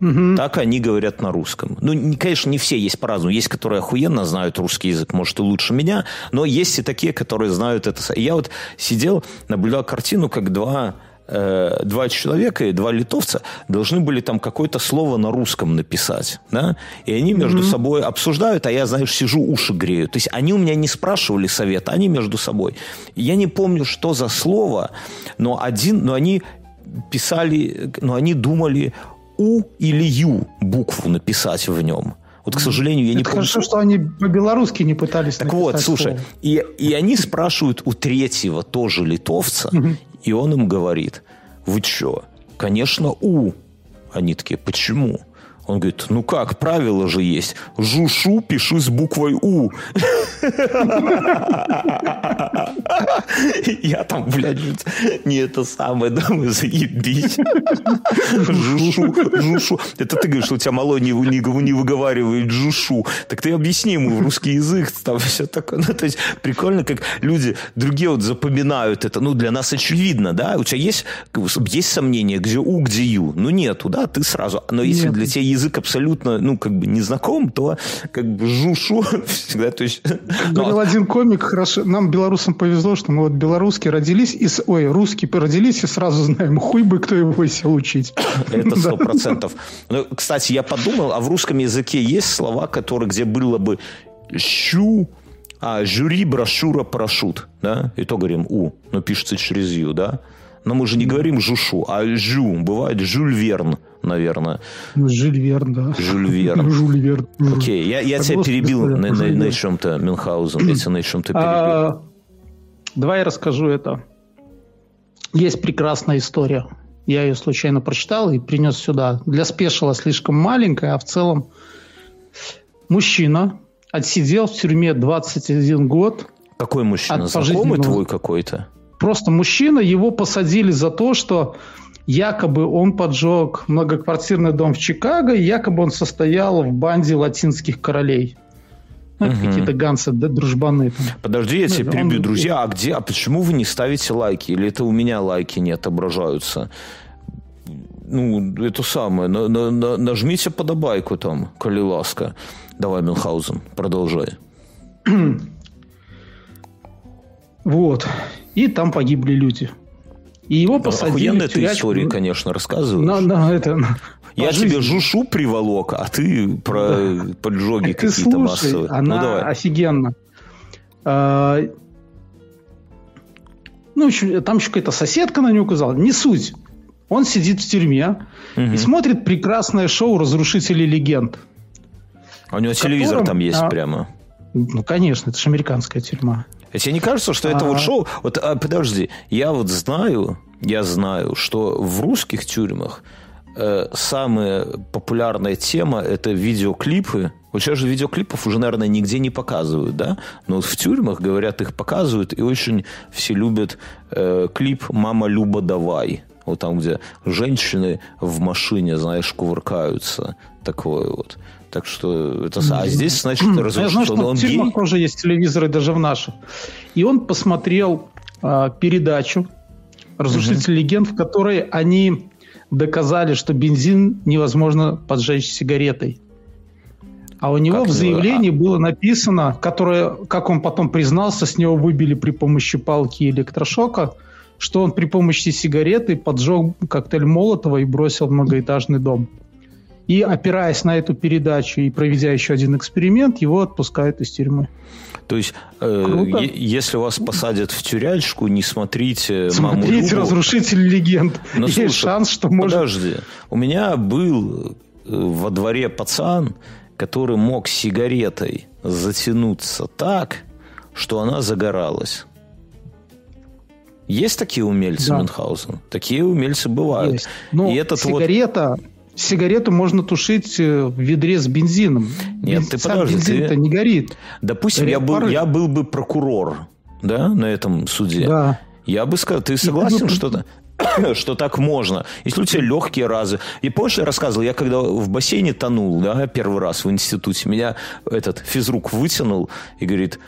Угу. Так они говорят на русском. Ну, конечно, не все есть по-разному. Есть, которые охуенно знают русский язык, может, и лучше меня, но есть и такие, которые знают это. Я вот сидел, наблюдал картину, как два э, два человека и два литовца должны были там какое-то слово на русском написать, да, и они между mm-hmm. собой обсуждают, а я, знаешь, сижу, уши грею. То есть они у меня не спрашивали совета, они между собой. Я не помню, что за слово, но один, но они писали, но они думали у или ю букву написать в нем. Вот, к сожалению, я Это не помню. хорошо, что они по-белорусски не пытались Так вот, слушай, слово. и, и они спрашивают у третьего тоже литовца, и он им говорит, вы что? Конечно, у. Они такие, почему? Он говорит, ну как, правило же есть. Жушу пиши с буквой У. Я там, блядь, не это самое, думаю, заебись. Жушу, жушу. Это ты говоришь, что у тебя мало не, не, не выговаривает жушу. Так ты объясни ему в русский язык, там все такое. Ну, то есть прикольно, как люди другие вот запоминают это. Ну, для нас очевидно, да? У тебя есть, есть сомнения, где У, где Ю? Ну, нету, да? Ты сразу. Но если Нет. для тебя язык абсолютно, ну, как бы не знаком, то как бы жушу всегда, то есть... ну, Говорил один комик, хорошо, нам, белорусам, повезло, что мы вот белорусские родились, и, ой, русские родились, и сразу знаем, хуй бы кто его сел учить. Это сто процентов. Ну, Кстати, я подумал, а в русском языке есть слова, которые, где было бы щу, а жюри, брошюра, парашют, да? И то говорим у, но пишется через ю, да? Но мы же не говорим жушу, а жю. Бывает Жюль Верн, наверное. Ну, Жюль Верн, да. Жюль Верн. Жюль Верн. Окей, я, я А тебя перебил на, на- на чем-то, Мюнхгаузен. Я тебя на чем-то перебил. А, Давай я расскажу это. Есть прекрасная история. Я ее случайно прочитал и принес сюда. Для спешила слишком маленькая, а в целом мужчина отсидел в тюрьме 21 год. Какой мужчина? Знакомый твой какой-то? Просто мужчина, его посадили за то, что якобы он поджег многоквартирный дом в Чикаго, и якобы он состоял в банде латинских королей. Ну, Мгм. какие-то ганцы, да, дружбаны. там. Подожди, я Ну, тебя он- перебью. Друзья, а где, а почему вы не ставите лайки? Или это у меня лайки не отображаются? Ну, это самое. На- на- на- нажмите подобайку там, коли ласка. Давай, Мюнхгаузен, продолжай. Вот. И там погибли люди. И его посадили в тюрячку истории, конечно, рассказываешь. на, на это, я по тебе жушу приволок, а ты про поджоги Ты какие-то слушай, массовые. она Ну, давай. офигенно. А, Ну, еще- там еще какая-то соседка на него указала. Не суть. Он сидит в тюрьме Мгм. и смотрит прекрасное шоу «Разрушители легенд». А у него телевизор котором, там есть а, прямо. Ну, конечно, это же американская тюрьма. Тебе не кажется, что это вот шоу... Вот, а, подожди, я вот знаю, я знаю, что в русских тюрьмах э, самая популярная тема – это видеоклипы. Вот сейчас же видеоклипов уже, наверное, нигде не показывают, да? Но вот в тюрьмах, говорят, их показывают, и очень все любят э, клип «Мама Люба, давай». Вот там, где женщины в машине, знаешь, кувыркаются. Такое вот. Так что это... А здесь, значит, разрешено, что он в тюрьмах тоже есть телевизоры, даже в наших. И он посмотрел а, передачу «Разрушители легенд», в которой они доказали, что бензин невозможно поджечь сигаретой. А у него Как в заявлении было написано, которое, как он потом признался, с него выбили при помощи палки электрошока, что он при помощи сигареты поджег коктейль Молотова и бросил многоэтажный дом. И опираясь на эту передачу и проведя еще один эксперимент, его отпускают из тюрьмы. То есть, э, Круто. если вас посадят в тюрячку, не смотрите «Маму Смотрите Любу». «Разрушитель легенд». Ну, Есть слушай, шанс, что может... Подожди. У меня был э, во дворе пацан, который мог сигаретой затянуться так, что она загоралась. Есть такие умельцы, Да. Мюнхгаузен? Такие умельцы бывают. Есть. Но И этот вот... Сигарету можно тушить э, в ведре с бензином. Нет, Бен- ты сам подожди, бензин-то ты- не горит. Допустим, я был, пары. я был бы прокурор, да, на этом суде. Да. Я бы сказал, ты согласен, буду- что, что так можно? Если у тебя легкие разы. И помнишь, я рассказывал, я когда в бассейне тонул, да, первый раз в институте, меня этот физрук вытянул и говорит,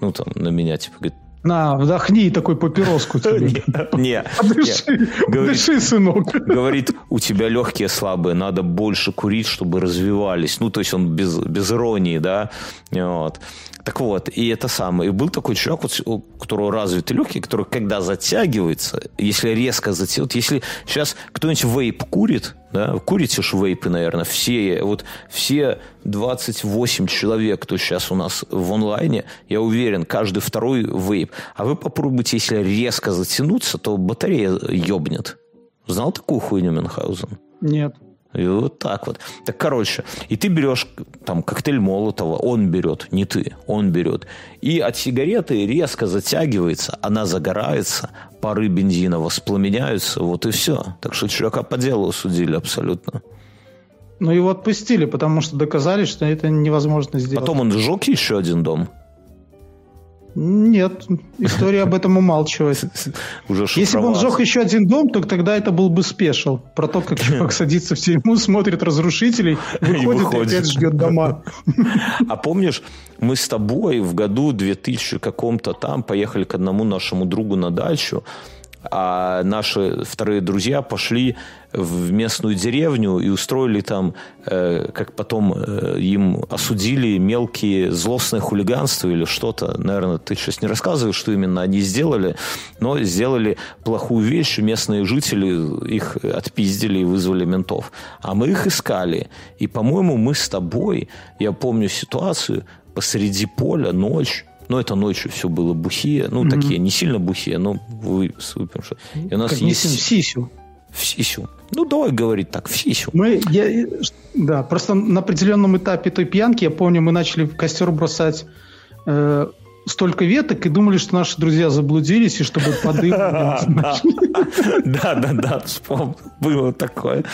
ну, там, на меня, типа, говорит, На, вдохни такой папироску тебе. Не, Дыши, сынок. Говорит, у тебя легкие слабые, надо больше курить, чтобы развивались. Ну, то есть он без, без иронии, да. Вот. Так вот, и это самое. И был такой чувак, вот, у которого развиты легкие, который когда затягивается, если резко затягивает, если сейчас кто-нибудь вейп курит, да, курите ж вейпы, наверное, все, вот все 28 человек, кто сейчас у нас в онлайне, я уверен, каждый второй вейп. А вы попробуйте, если резко затянуться, то батарея ебнет. Знал такую хуйню Мюнхгаузен? Нет. И вот так вот. Так, короче, и ты берешь там коктейль Молотова, он берет, не ты, он берет. И от сигареты резко затягивается, она загорается, пары бензина воспламеняются, вот и все. Так что чувака по делу судили абсолютно. Ну его отпустили, потому что доказали, что это невозможно сделать. Потом он сжег еще один дом. Нет, история об этом умалчивает. Уже Если бы он сжег еще один дом, то тогда это был бы спешл. Про то, как чувак садится в тюрьму, смотрит разрушителей, выходит и, выходит. и опять ждет дома. А помнишь, мы с тобой в году 2000 каком-то там поехали к одному нашему другу на дачу, а наши вторые друзья пошли в местную деревню и устроили там, э, как потом э, им осудили мелкие злостное хулиганство или что-то. Наверное, ты сейчас не рассказываешь, что именно они сделали, но сделали плохую вещь. Местные жители их отпиздили и вызвали ментов. А мы их искали. И, по-моему, мы с тобой, я помню ситуацию, посреди поля, ночь, но это ночью все было бухие. Ну, mm-hmm. такие не сильно бухие, но вы, выпившие. И у нас как есть... В сисю. В сисю. Ну, давай говорить так, в сисю. Мы, я, да, просто на определенном этапе той пьянки, я помню, мы начали в костер бросать э, столько веток и думали, что наши друзья заблудились, и чтобы подымать. Да, да, да. Было такое.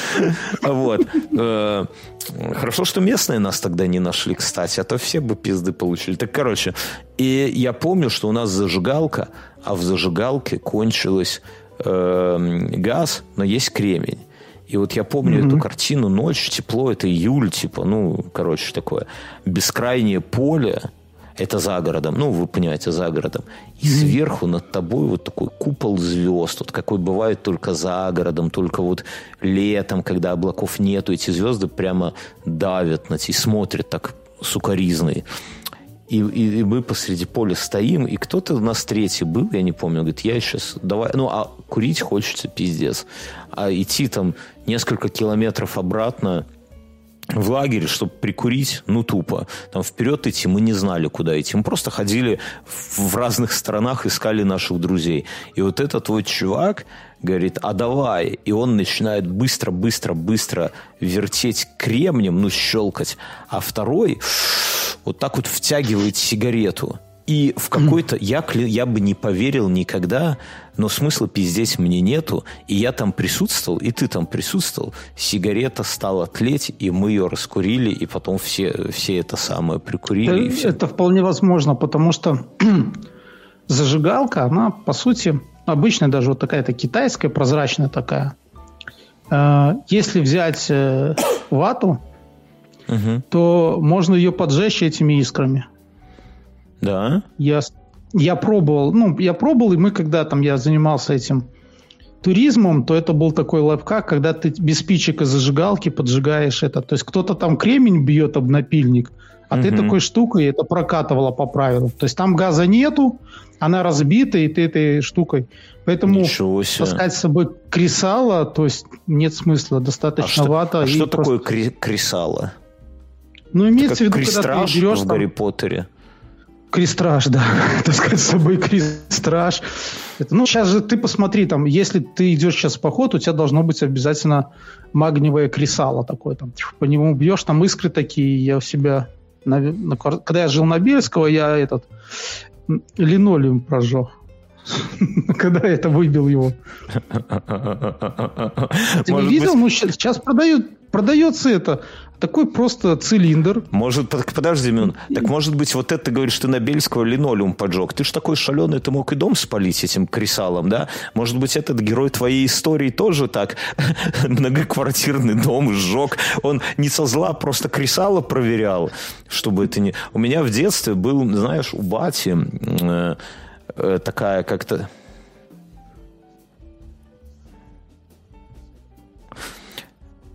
Вот. Э, хорошо, что местные нас тогда не нашли, кстати, а то все бы пизды получили. Так, короче, и я помню, что у нас зажигалка, а в зажигалке кончилась э, газ, но есть кремень. И вот я помню mm-hmm. эту картину «Ночь», тепло, это июль, типа, ну, короче, такое бескрайнее поле, это за городом, ну, вы понимаете, за городом. И сверху над тобой вот такой купол звезд, вот какой бывает только за городом, только вот летом, когда облаков нету, эти звезды прямо давят на тебя и смотрят так сукоризные. И, и, и мы посреди поля стоим, и кто-то у нас третий был, я не помню, говорит, я сейчас, давай, ну, а курить хочется пиздец. А идти там несколько километров обратно, в лагере, чтобы прикурить, ну, тупо. Там вперед идти мы не знали, куда идти. Мы просто ходили в разных странах, искали наших друзей. И вот этот вот чувак говорит, а давай. И он начинает быстро-быстро-быстро вертеть кремнем, ну, щелкать. А второй вот так вот втягивает сигарету. И в какой-то... Я, я бы не поверил никогда, но смысла пиздеть мне нету. И я там присутствовал, и ты там присутствовал. Сигарета стала тлеть, и мы ее раскурили, и потом все, все это самое прикурили. Это, все... это вполне возможно, потому что зажигалка, она, по сути, обычная даже вот такая-то китайская, прозрачная такая. Э, если взять э, вату, угу. то можно ее поджечь этими искрами. Да. Я, я пробовал, ну, я пробовал, и мы, когда там я занимался этим туризмом, то это был такой лайфхак, когда ты без спичек и зажигалки поджигаешь это. То есть кто-то там кремень бьет об напильник, а угу. ты такой штукой это прокатывала по правилам. То есть там газа нету, она разбита, и ты этой штукой. Поэтому таскать с собой кресало, то есть нет смысла, достаточно а вата. Что, а что такое просто... кресало? Ну, имеется в виду, когда ты берешь... в Гарри Поттере. Крестраж, да. Таскать с собой крестраж. Это, ну, сейчас же ты посмотри, там, если ты идешь сейчас в поход, у тебя должно быть обязательно магниевое кресало такое. Там, по нему бьешь, там искры такие. Я у себя... На, на, когда я жил на Бельского, я этот линолеум прожег. Когда я это выбил его. Ты не видел? Ну, сейчас продают, продается это. Такой просто цилиндр. Может, подожди, Мюн. Так может быть, вот это ты говоришь, что на Бельского линолеум поджег. Ты ж такой шаленый, ты мог и дом спалить этим кресалом, да? Может быть, этот герой твоей истории тоже так многоквартирный дом сжег. Он не со зла, просто кресало проверял, чтобы это не... У меня в детстве был, знаешь, у бати... Э, э, такая как-то...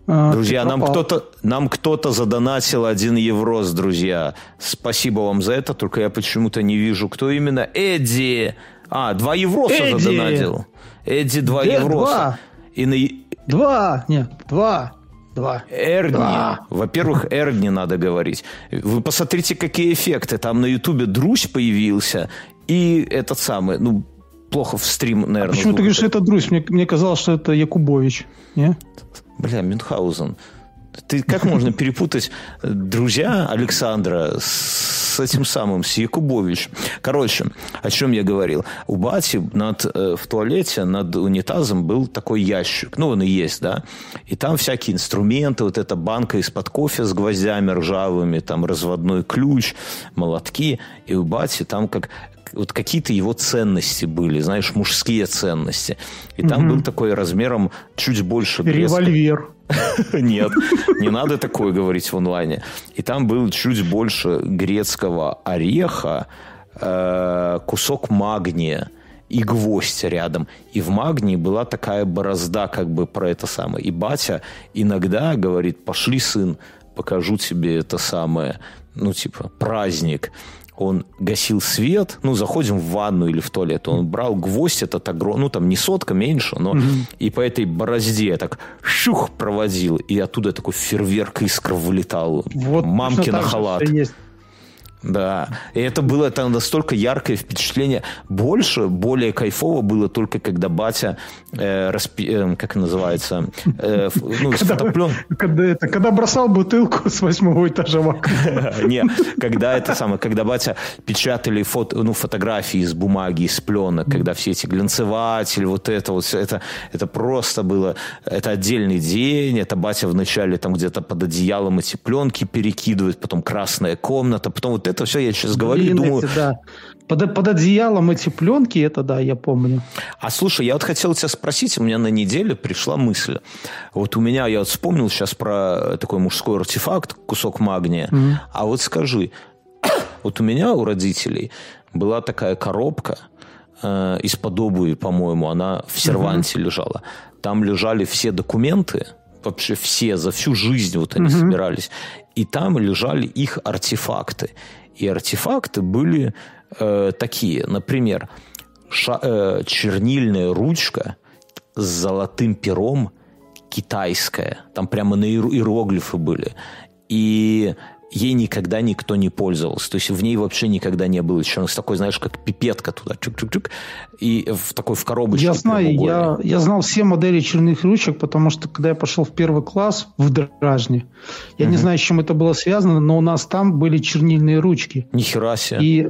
друзья, нам кто-то, нам кто-то задонатил один евроз, друзья. Спасибо вам за это, только я почему-то не вижу, кто именно. Эдди! А, два евроса Эдди! задонатил. Эдди, два Эд, евроса. Два. И на... Два, нет, два. Два. Эрни. Два. Во-первых, Эрни надо говорить. Вы посмотрите, какие эффекты. Там на Ютубе Друзь появился. И этот самый, ну, плохо в стрим, наверное. А почему ты говоришь, это Друзь? Мне, мне казалось, что это Якубович. Не? Бля, Мюнхгаузен. Ты как можно перепутать друзья Александра с этим самым, с Якубович? Короче, о чем я говорил. У Бати над, э, в туалете над унитазом был такой ящик. Ну, он и есть, да. И там всякие инструменты, вот эта банка из-под кофе с гвоздями ржавыми, там разводной ключ, молотки. И у Бати там как вот какие-то его ценности были, знаешь, мужские ценности. И угу. там был такой размером чуть больше... Револьвер. Нет, не надо такое говорить в онлайне. И там был чуть больше грецкого ореха, э, кусок магния и гвоздь рядом. И в магнии была такая борозда, как бы про это самое. И батя иногда говорит, пошли, сын, покажу тебе это самое, ну, типа, праздник он гасил свет, ну, заходим в ванну или в туалет, он брал гвоздь этот огромный, ну, там не сотка, меньше, но угу. и по этой борозде так щух проводил, и оттуда такой фейерверк искр вылетал. Вот Мамки на халат. Есть. Да, и это было это настолько яркое впечатление. Больше, более кайфово было только когда батя, э, распи, э, как называется, э, ну, когда, фотоплен... когда, это, когда бросал бутылку с восьмого этажа в. Не, когда это самое, когда батя печатали фото, ну, фотографии из бумаги, из пленок, когда все эти глянцеватели, вот это вот, это, это просто было, это отдельный день, это батя вначале там где-то под одеялом эти пленки перекидывает, потом красная комната, потом вот это это все я сейчас говорю Блин, и думаю... Эти, да. под, под одеялом эти пленки, это да, я помню. А слушай, я вот хотел тебя спросить, у меня на неделе пришла мысль. Вот у меня, я вот вспомнил сейчас про такой мужской артефакт, кусок магния. Mm-hmm. А вот скажи, вот у меня, у родителей, была такая коробка э, из-под обуви, по-моему, она в серванте mm-hmm. лежала. Там лежали все документы, вообще все, за всю жизнь вот они mm-hmm. собирались. И там лежали их артефакты. И артефакты были э, такие, например, ша, э, чернильная ручка с золотым пером китайская. Там прямо на иероглифы были. И ей никогда никто не пользовался. То есть в ней вообще никогда не было еще с такой, знаешь, как пипетка туда, чук-чук-чук, и в такой в коробочке. Я знаю, я, я знал все модели черных ручек, потому что когда я пошел в первый класс в Дражне, я угу. не знаю, с чем это было связано, но у нас там были чернильные ручки. Нихера себе. И,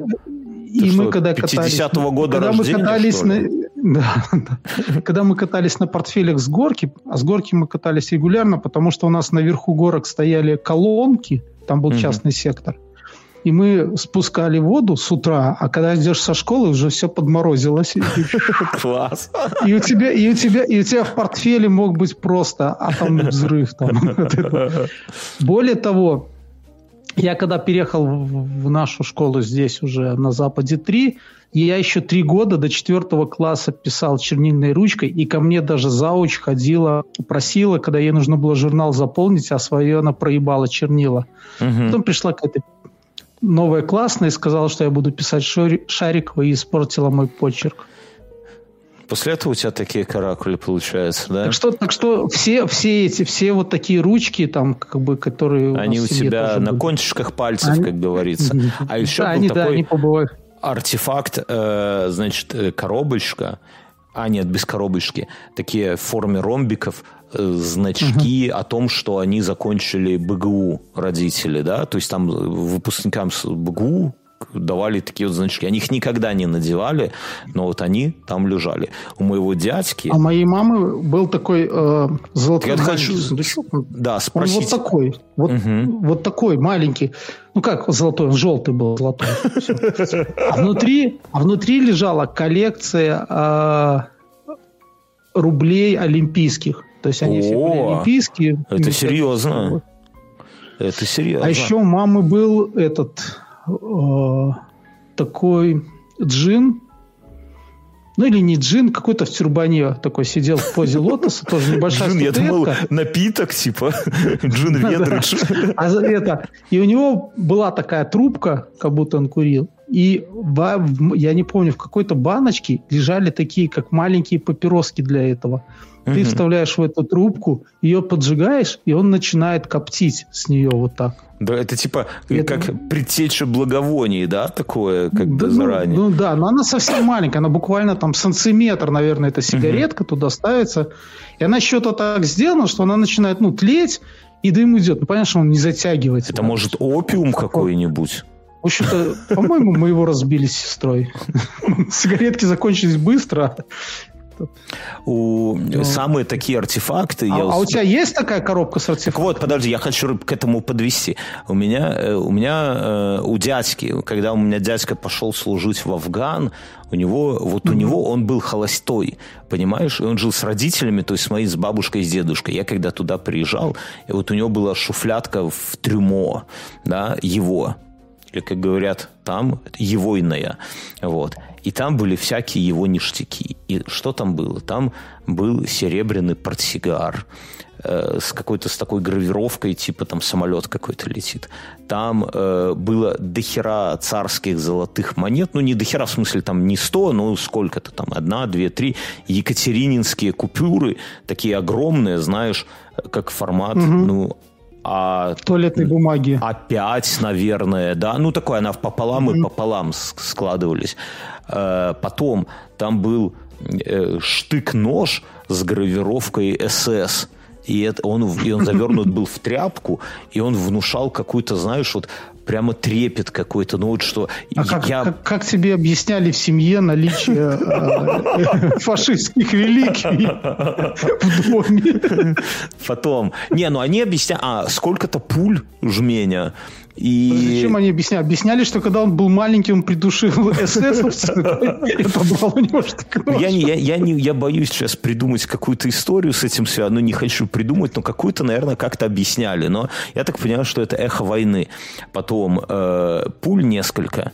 и мы когда катались... 50-го года когда рождения, мы катались на, да, да. Когда мы катались на портфелях с горки, а с горки мы катались регулярно, потому что у нас наверху горок стояли колонки, там был частный сектор. И мы спускали воду с утра, а когда идешь со школы, уже все подморозилось. Класс. И у тебя, и у тебя, и у тебя в портфеле мог быть просто атомный взрыв. Там. Более того, я когда переехал в нашу школу здесь уже на Западе 3, я еще три года до четвертого класса писал чернильной ручкой, и ко мне даже зауч ходила, просила, когда ей нужно было журнал заполнить, а свое она проебала чернила. Угу. Потом пришла какая-то новая классная и сказала, что я буду писать Шарикова и испортила мой почерк. После этого у тебя такие каракули получаются, да? Так что, так что все, все эти, все вот такие ручки, там, как бы, которые... Они у тебя на были. кончиках пальцев, они... как говорится. А еще да, был они, такой... да, они побывают артефакт, э, значит, э, коробочка, а нет, без коробочки, такие в форме ромбиков, э, значки угу. о том, что они закончили БГУ родители, да, то есть там выпускникам с БГУ давали такие вот значки. Они их никогда не надевали, но вот они там лежали. У моего дядьки... А моей мамы был такой э, золотой Я хочу... сундучок. Да, спросить. Он вот такой. Вот, угу. вот такой маленький. Ну как золотой? Он желтый был золотой. А внутри, а внутри лежала коллекция э, рублей олимпийских. То есть они О, все были олимпийские. Это серьезно. Это серьезно. А еще у мамы был этот Э, такой джин. Ну или не джин, какой-то в тюрбане такой сидел в позе лотоса, тоже небольшая Джин, я думал, напиток, типа джин ведридж. А это, и у него была такая трубка, как будто он курил, и в, я не помню, в какой-то баночке лежали такие, как маленькие папироски для этого. Ты угу. вставляешь в эту трубку, ее поджигаешь, и он начинает коптить с нее вот так. Да, это типа это... как предтеча благовоний, да, такое, как да, бы заранее. Ну, ну да, но она совсем маленькая, она буквально там сантиметр, наверное, эта сигаретка угу. туда ставится. И она что-то так сделана, что она начинает, ну, тлеть, и дым идет. Ну, понятно, что он не затягивается. Это может опиум какой-нибудь? В общем-то, по-моему, мы его разбили с сестрой. Сигаретки закончились быстро, у... Ну. Самые такие артефакты... А, я... а у тебя есть такая коробка с артефактами? Так вот, подожди, я хочу к этому подвести. У меня, э, у меня, э, у дядьки, когда у меня дядька пошел служить в Афган, у него, вот mm-hmm. у него он был холостой, понимаешь? И он жил с родителями, то есть с моей, с бабушкой, с дедушкой. Я когда туда приезжал, и вот у него была шуфлятка в трюмо, да, его, или, как говорят там, егойная. Вот. И там были всякие его ништяки. И что там было? Там был серебряный портсигар э, с какой-то с такой гравировкой, типа там самолет какой-то летит. Там э, было дохера царских золотых монет, ну не дохера в смысле там не сто, но сколько-то там, одна, две, три, екатерининские купюры, такие огромные, знаешь, как формат, угу. ну, а, туалетной бумаги. Опять, наверное, да. Ну, такое, она пополам mm-hmm. и пополам складывались. Э, потом там был э, штык-нож с гравировкой СС. И, это, он, и он завернут был в тряпку, и он внушал какую-то, знаешь, вот прямо трепет какой-то. Ну вот что... А как, я... как, как тебе объясняли в семье наличие э, фашистских реликвий в доме? Потом. Не, ну они объясняли... А, сколько-то пуль жменя и... Зачем они объясняли? Объясняли, что когда он был маленький, он придушил. Это у него я, не, я, я, не, я боюсь сейчас придумать какую-то историю с этим связанную. Не хочу придумать, но какую-то, наверное, как-то объясняли. Но я так понимаю, что это эхо войны. Потом э, пуль несколько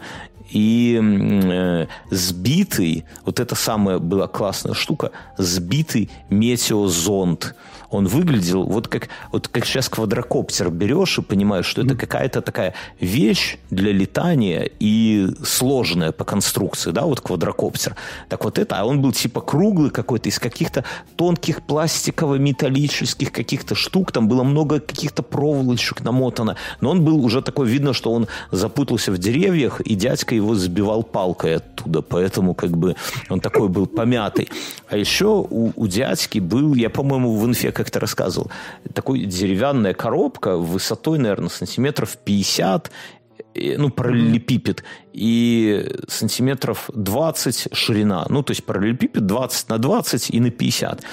и э, сбитый, вот это самая была классная штука, сбитый метеозонд он выглядел вот как, вот как сейчас квадрокоптер берешь и понимаешь, что это какая-то такая вещь для летания и сложная по конструкции, да, вот квадрокоптер. Так вот это, а он был типа круглый какой-то, из каких-то тонких пластиково-металлических каких-то штук, там было много каких-то проволочек намотано, но он был уже такой, видно, что он запутался в деревьях, и дядька его сбивал палкой оттуда, поэтому как бы он такой был помятый. А еще у, у дядьки был, я, по-моему, в инфе как-то рассказывал, такой деревянная коробка высотой, наверное, сантиметров 50, ну, параллелепипед, и сантиметров 20 ширина. Ну, то есть параллелепипед 20 на 20 и на 50.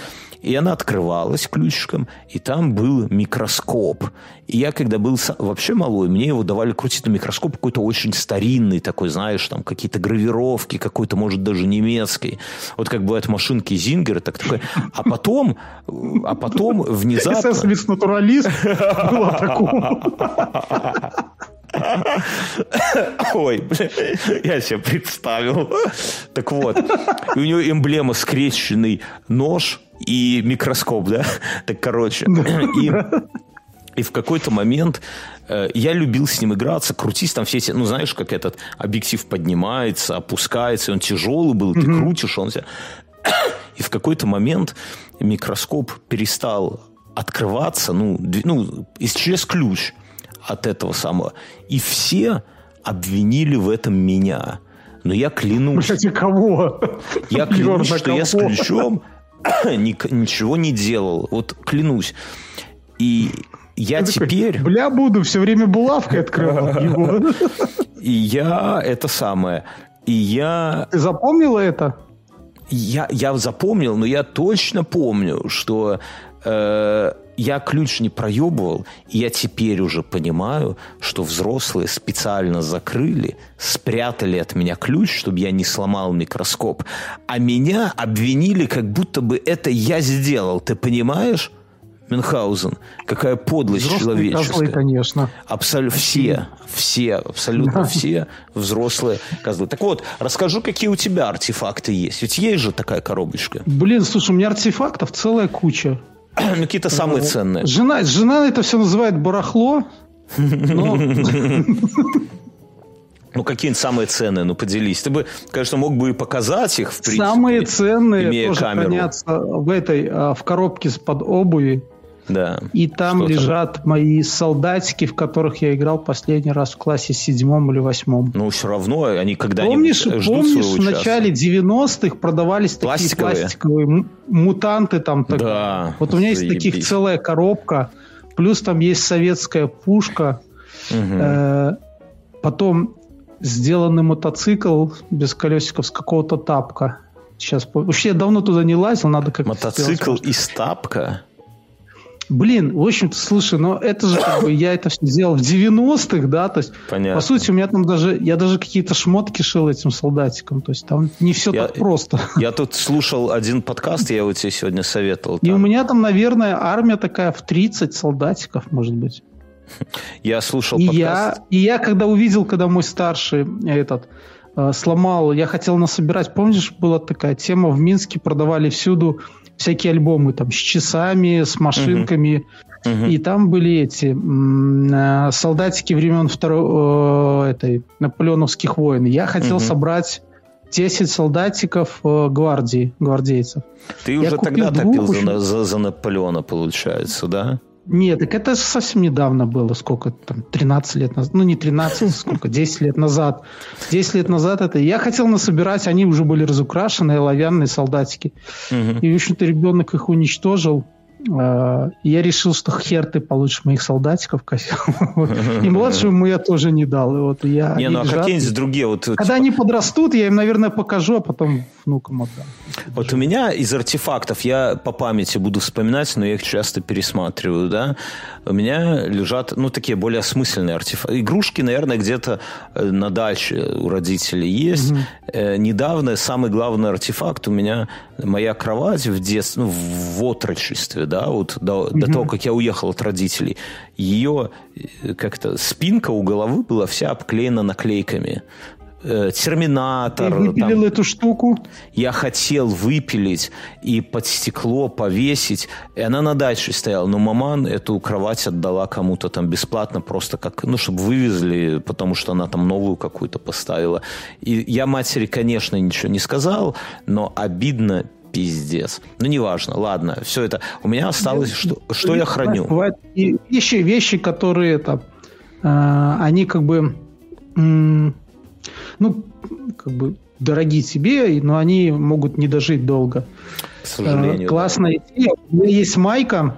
И она открывалась ключиком, и там был микроскоп. И я, когда был вообще малой, мне его давали крутить на микроскоп какой-то очень старинный такой, знаешь, там какие-то гравировки, какой-то, может, даже немецкий. Вот как бывают машинки Зингера, так такой. А потом, а потом внезапно... СС натуралист было такого. Ой, бля, я себе представил. Так вот, и у него эмблема скрещенный нож и микроскоп, да? Так, короче. И, и в какой-то момент э, я любил с ним играться, крутить там все эти, ну, знаешь, как этот объектив поднимается, опускается, он тяжелый был, ты mm-hmm. крутишь, он себя... И в какой-то момент микроскоп перестал открываться, ну, ну через ключ от этого самого. И все обвинили в этом меня. Но я клянусь... Кстати, кого? Я клянусь, что я с ключом ничего не делал. Вот клянусь. И я теперь... Бля, буду все время булавкой открывал его. И я это самое. И я... Ты запомнила это? Я, я запомнил, но я точно помню, что э, я ключ не проебывал, и я теперь уже понимаю, что взрослые специально закрыли, спрятали от меня ключ, чтобы я не сломал микроскоп, а меня обвинили, как будто бы это я сделал. Ты понимаешь? Мюнхгаузен. Какая подлость Взрослые человеческая. козлы, конечно. Абсолютно все, все, абсолютно все взрослые козлы. Так вот, расскажу, какие у тебя артефакты есть. Ведь есть же такая коробочка. Блин, слушай, у меня артефактов целая куча. Ну, Какие-то самые ценные. Жена, жена это все называет барахло. Ну, какие-нибудь самые ценные, ну, поделись. Ты бы, конечно, мог бы и показать их, в принципе. Самые ценные имея тоже камеру. хранятся в этой, а, в коробке с-под обуви. Да. И там Что там? лежат мои солдатики, в которых я играл последний раз в классе седьмом или восьмом. Ну, все равно они когда-нибудь Помнишь, ждут помнишь в часа. начале 90-х продавались такие Пластиковые? пластиковые м- мутанты там. так- Да, Вот у меня есть таких заебись. целая коробка. Плюс там есть советская пушка. Э, потом сделанный мотоцикл без колесиков с какого-то тапка. Сейчас вообще я давно туда не лазил, надо как Мотоцикл из тапка? Блин, в общем-то, слушай, но это же как бы я это все сделал в 90-х, да, то есть Понятно. по сути у меня там даже я даже какие-то шмотки шил этим солдатикам, то есть там не все Я- так просто. Я тут слушал один подкаст, я его тебе сегодня советовал. И у там. меня там, наверное, армия такая в 30 солдатиков, может быть. Я слушал И подкаст. я, и я, когда увидел, когда мой старший этот э, сломал, я хотел насобирать, помнишь, была такая тема, в Минске продавали всюду всякие альбомы, там, с часами, с машинками, Мгм. и там были эти м, э, солдатики времен второй, э, этой, наполеоновских войн. Я хотел Мгм. собрать 10 солдатиков э, гвардии, гвардейцев. Ты я уже тогда двух топил за, очень- на- за- за Наполеона, получается, да? Нет, так это совсем недавно было, сколько там, 13 лет назад, ну не 13, сколько, 10 лет назад. 10 лет назад это, я хотел насобирать, они уже были разукрашенные, оловянные солдатики. И, в общем-то, ребенок их уничтожил. И Я решил, что хер ты получишь моих солдатиков. Вот. И младшему я тоже не дал. И вот я Не, ну а какие-нибудь другие? Вот, Когда типа, они подрастут, я им, наверное, покажу, а потом внукам отдам. вот у меня из артефактов, я по памяти буду вспоминать, но я их часто пересматриваю, да, у меня лежат, ну, такие более осмысленные артефакты. Игрушки, наверное, где-то э, на даче у родителей есть. Э, Недавно самый главный артефакт у меня моя кровать в детстве, ну, в отрочестве, да, вот до, до того, как я уехал от родителей, ее э, как-то спинка у головы была вся обклеена наклейками. Э, Ты Терминатор, выпилил там, эту штуку. я хотел выпилить и под стекло повесить, и она на даче стояла, но маман эту кровать отдала кому-то там бесплатно, просто как, ну, чтобы вывезли, потому что она там новую какую-то поставила. И я матери, конечно, ничего не сказал, но обидно пиздец. Ну, неважно, ладно, все это. У меня осталось, что, что я храню? Бывают и вещи, вещи, которые это, э, они как бы, м, ну, как бы дороги тебе, но они могут не дожить долго. К сожалению. Э, Классная идея. У меня есть майка.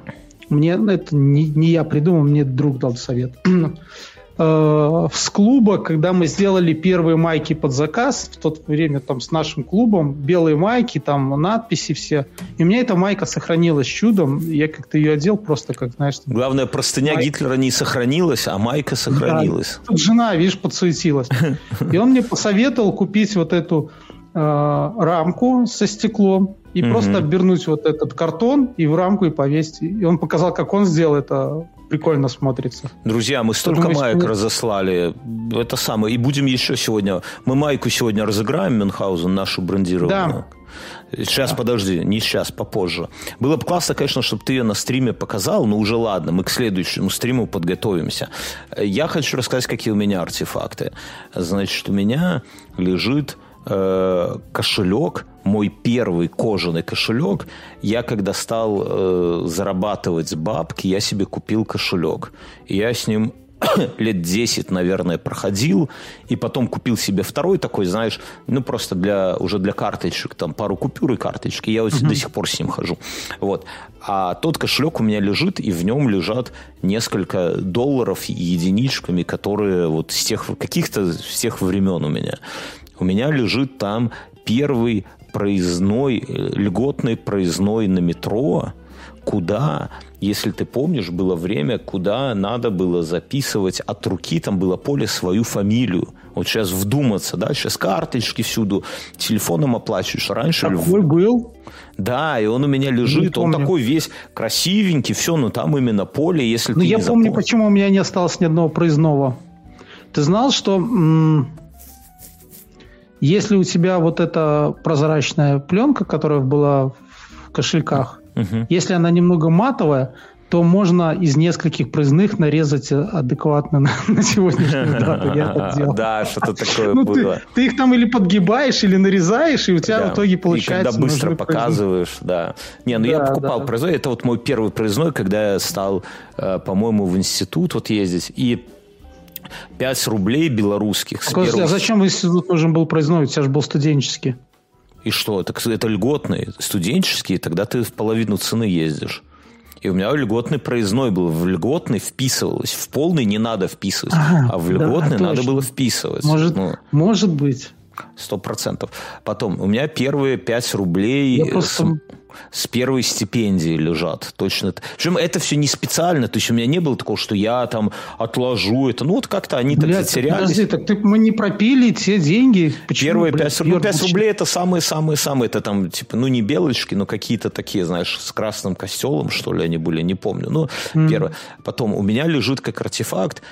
Мне ну, это не, не я придумал, мне друг дал совет. Э, С клуба, когда мы сделали первые майки под заказ, в то время там с нашим клубом, белые майки, там надписи все. И у меня эта майка сохранилась чудом. Я как-то ее одел просто как, знаешь, там, Главное, простыня Май- Гитлера не сохранилась, а майка сохранилась. Тут жена, видишь, подсуетилась. И он мне посоветовал купить вот эту э, рамку со стеклом и Мгм. просто обернуть вот этот картон и в рамку и повесить. И он показал, как он сделал это. Прикольно смотрится. Друзья, мы столько мы маек разослали. Это самое. И будем еще сегодня... Мы майку сегодня разыграем, Мюнхгаузен, нашу брендированную. Сейчас, подожди, не сейчас, попозже. Было бы классно, конечно, чтобы ты ее на стриме показал, но уже ладно, мы к следующему стриму подготовимся. Я хочу рассказать, какие у меня артефакты. Значит, у меня лежит э, кошелек, мой первый кожаный кошелек. Я когда стал э, зарабатывать бабки, я себе купил кошелек. И я с ним лет 10, наверное, проходил, и потом купил себе второй такой, знаешь, ну, просто для, уже для карточек, там, пару купюр и карточки. Я вот до сих пор с ним хожу. Вот. А тот кошелек у меня лежит, и в нем лежат несколько долларов единичками, которые вот с тех, каких-то с тех времен у меня. У меня лежит там первый проездной, э, льготный проездной на метро, куда, если ты помнишь, было время, куда надо было записывать от руки, там было поле свою фамилию. Вот сейчас вдуматься, да, сейчас карточки всюду, телефоном оплачиваешь. Раньше... Такой был? Да, и он у меня лежит, он такой весь красивенький, все, но там именно поле, если ну, ты я помню, запомнишь. почему у меня не осталось ни одного проездного. Ты знал, что м- если у тебя вот эта прозрачная пленка, которая была в кошельках, Мгм. если она немного матовая, то можно из нескольких проездных нарезать адекватно на, на сегодняшнюю дату. Я так делал. Да, что-то такое Ну, было. ты, ты их там или подгибаешь, или нарезаешь, и у тебя Да. в итоге получается... И когда быстро показываешь, да. Не, ну я Да, покупал да. проездной. Это вот мой первый проездной, когда я стал, э, по-моему, в институт вот ездить. И 5 рублей белорусских Подожди, первого- а зачем институт нужен был проездной? У тебя же был студенческий. И что? Так это льготные, студенческие, тогда ты в половину цены ездишь. И у меня льготный проездной был. В льготный вписывалось. В полный не надо вписывать. Ага, а в да, льготный надо точно. было вписывать. Может, Ну, может быть. Сто процентов. Потом, у меня первые 5 рублей Я просто- с первой стипендии лежат. Точно. Причем это все не специально. То есть у меня не было такого, что я там отложу это. Ну вот как-то они так Блядь, затерялись. подожди, так ты, мы не пропили те деньги. Почему, Первые блядь, 5, ну, Йорк 5 вообще- рублей это самые-самые-самые. Это там, типа, ну, не белочки, но какие-то такие, знаешь, с красным костелом, что ли, они были, не помню. Ну, первое. Потом у меня лежит как артефакт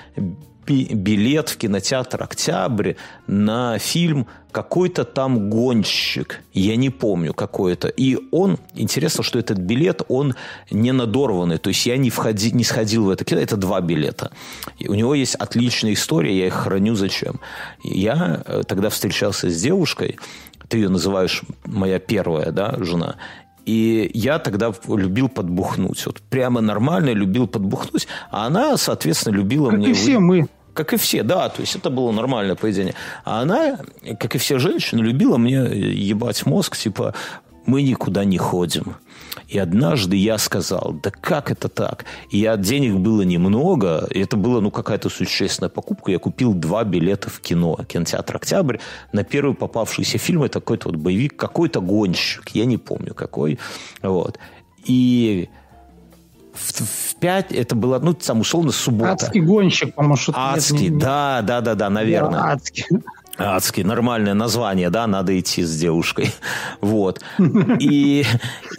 би- билет в кинотеатр «Октябрь» на фильм какой-то там гонщик. Я не помню какой это. И он, интересно, что этот билет, он не надорванный. То есть я не, входи, не сходил в это кино. Это два билета. И у него есть отличная история, я их храню зачем. Я э, тогда встречался с девушкой, ты ее называешь моя первая да, жена, и я тогда любил подбухнуть. Вот прямо нормально любил подбухнуть. А она, соответственно, любила Как мне... и все мы. Как и все, да, то есть это было нормальное поведение. А она, как и все женщины, любила мне ебать мозг, типа, мы никуда не ходим. И однажды я сказал, да как это так? И я, денег было немного, и это была ну, какая-то существенная покупка. Я купил два билета в кино, кинотеатр «Октябрь», на первый попавшийся фильм, это какой-то вот боевик, какой-то гонщик, я не помню какой. Вот. И в, в пять это было, ну, там, условно, суббота. Адский гонщик, по-моему, что-то. нет, Адский, не- не- да, да, да, да, наверное. Да, адский. Адский, нормальное название, да, надо идти с девушкой. Вот. И,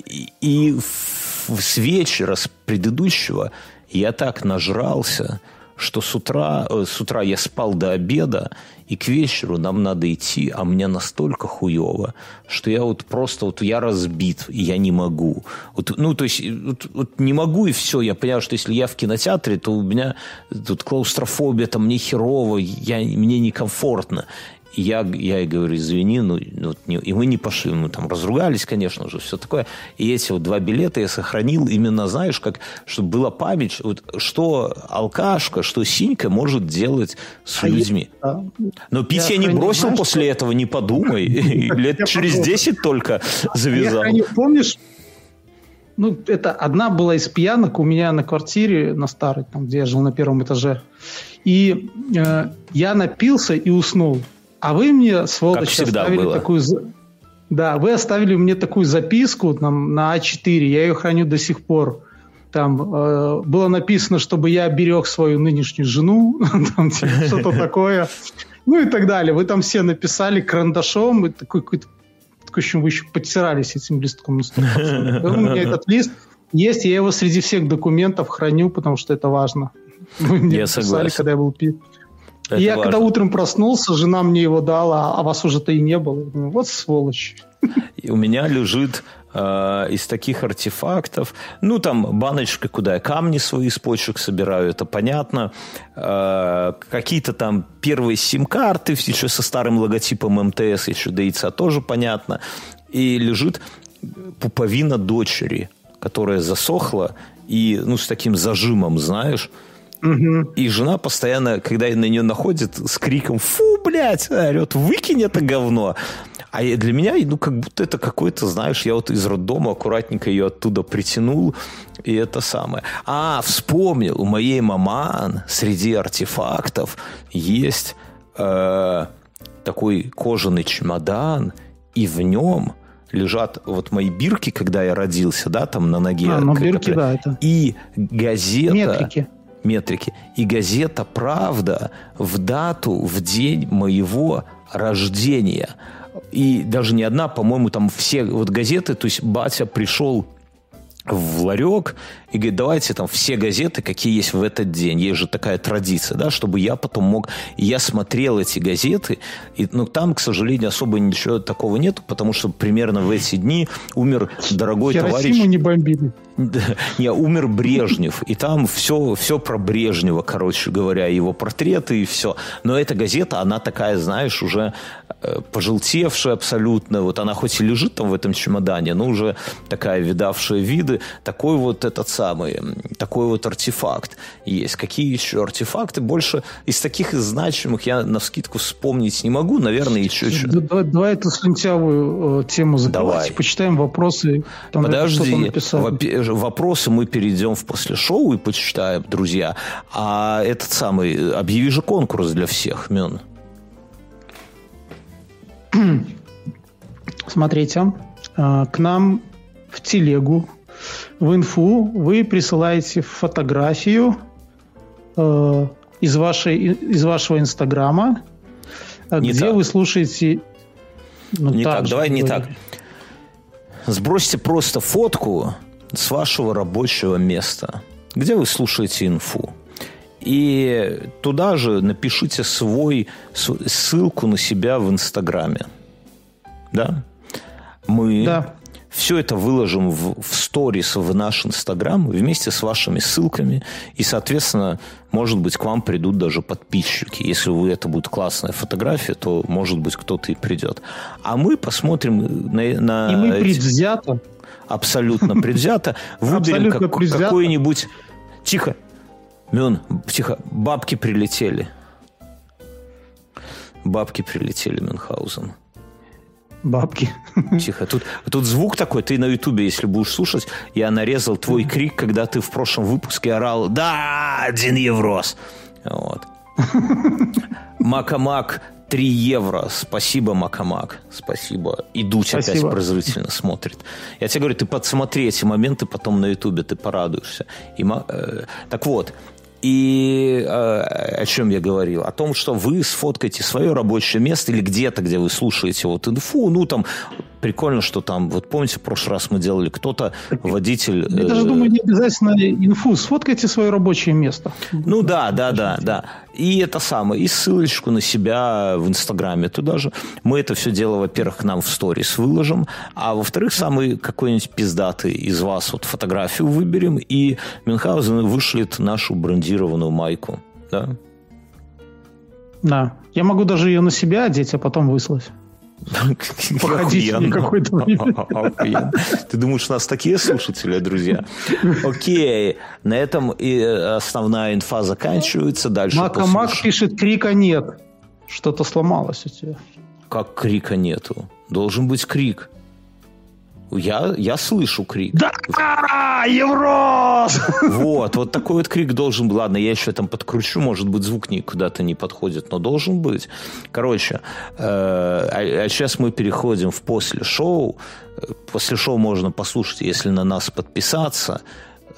и, и с вечера, с предыдущего, я так нажрался, что с утра, э, с утра я спал до обеда, и к вечеру нам надо идти, а мне настолько хуево, что я вот просто, вот я разбит, и я не могу. Вот, ну, то есть, вот, вот не могу, и все. Я понимаю, что если я в кинотеатре, то у меня тут клаустрофобия, там мне херово, я, мне некомфортно. Я, я ей говорю, извини, ну, ну, не- и мы не пошли, мы там разругались, конечно же, все такое. И эти вот два билета я сохранил именно, знаешь, как, чтобы была память, вот, что алкашка, что синька может делать с А я- людьми. да. Но пить я, Я не бросил знаешь, после этого, не подумай. Лет через подумал. 10 только завязал. помнишь, ну, это одна была из пьянок у меня на квартире, на старой, там, где я жил на первом этаже. И э, я напился и уснул. А вы мне, сволочь, всегда оставили было. такую... Да, вы оставили мне такую записку там, на А4, я ее храню до сих пор. Там э, было написано, чтобы я берег свою нынешнюю жену, там типа, что-то такое. Ну и так далее. Вы там все написали карандашом, и такой какой-то такое ощущение, вы еще подтирались этим листком на 100%. У меня этот лист есть, я его среди всех документов храню, потому что это важно. Вы мне Я написали, согласен. когда я был пи. Это я важно. когда утром проснулся, жена мне его дала, а вас уже-то и не было. Я думаю, вот сволочь. И у меня лежит э, из таких артефактов, ну, там баночка, куда я камни свои из почек собираю, это понятно. Э, какие-то там первые сим-карты, еще со старым логотипом МТС, еще до яйца, тоже понятно. И лежит пуповина дочери, которая засохла и, ну, с таким зажимом, знаешь, и жена постоянно, когда на нее находит, с криком «Фу, блядь!» орет «Выкинь это говно!» А для меня, ну, как будто это какой-то, знаешь, я вот из роддома аккуратненько ее оттуда притянул, и это самое. А, вспомнил, у моей маман среди артефактов есть э, такой кожаный чемодан, и в нем лежат вот мои бирки, когда я родился, да, там на ноге. А, ну бирки, да, это. И газета... Метрики. Метрики. И газета «Правда» в дату, в день моего рождения. И даже не одна, по-моему, там все вот газеты, то есть батя пришел в ларек и говорит, давайте там все газеты, какие есть в этот день. Есть же такая традиция, да, чтобы я потом мог... Я смотрел эти газеты, и ну, там, к сожалению, особо ничего такого нету, потому что примерно в эти дни умер дорогой Хиросиму товарищ... не бомбили. Не, умер Брежнев, и там все, все про Брежнева, короче говоря, его портреты и все. Но эта газета, она такая, знаешь, уже э, пожелтевшая абсолютно. Вот она хоть и лежит там в этом чемодане, но уже такая видавшая виды. Такой вот этот самый, такой вот артефакт есть. Какие еще артефакты? Больше из таких из значимых я на скидку вспомнить не могу. Наверное, еще... еще... Давай, давай эту слюнтявую э, тему закрывать. Давай. Почитаем вопросы. Там Подожди, написал. Во- вопросы мы перейдем в после шоу и почитаем, друзья. А этот самый, объяви же конкурс для всех, Мен. Смотрите, э, к нам в телегу, в инфу вы присылаете фотографию э, из, вашей, из вашего инстаграма, э, Не где так. вы слушаете... ну, Не так, же давай не говорю. так. Сбросьте просто фотку с вашего рабочего места, где вы слушаете инфу. И туда же напишите свой, ссылку на себя в Инстаграме. Да? Мы Да. все это выложим в, в сторис в наш Инстаграм вместе с вашими ссылками. И, соответственно, может быть, к вам придут даже подписчики. Если вы, это будет классная фотография, то, может быть, кто-то и придет. А мы посмотрим на... на И мы предвзято абсолютно предвзято. Выберем как- какой-нибудь... Тихо. Мюн, тихо. Бабки прилетели. Бабки прилетели, Мюнхгаузен. бабки. Тихо. Тут, тут звук такой, ты на Ютубе, если будешь слушать, я нарезал твой крик, когда ты в прошлом выпуске орал «Да, один еврос!» Вот. Макамак 3 евро. Спасибо, Макамак. Спасибо. И Дудь опять Спасибо. прозрительно смотрит. Я тебе говорю, ты подсмотри эти моменты потом на Ютубе, ты порадуешься. И, э, так вот, и э, о чем я говорил? О том, что вы сфоткаете свое рабочее место или где-то, где вы слушаете вот инфу. Ну, там прикольно, что там, вот помните, в прошлый раз мы делали, кто-то, водитель... Я даже э, думаю, не обязательно инфу. Сфоткайте свое рабочее место. ну да, да, да, да. И это самое, и ссылочку на себя в Инстаграме туда же. Мы это все дело, во-первых, к нам в сторис выложим, а во-вторых, самый какой-нибудь пиздатый из вас вот фотографию выберем, и Мюнхгаузен вышлет нашу брендированную майку. Да? Да. Я могу даже ее на себя одеть, а потом выслать. Охуенно. Ты думаешь, у нас такие слушатели, друзья? Окей, на этом и основная инфа заканчивается. Дальше Мака Мак пишет, крика нет. Что-то сломалось у тебя. Как крика нету? Должен быть крик. Я, я слышу крик. Да, Еврос! Вот, вот такой вот крик должен быть. Ладно, я еще там подкручу, может быть, звук не куда-то не подходит, но должен быть. Короче, э, а, а сейчас мы переходим в после шоу. Э, После шоу можно послушать, если на нас подписаться.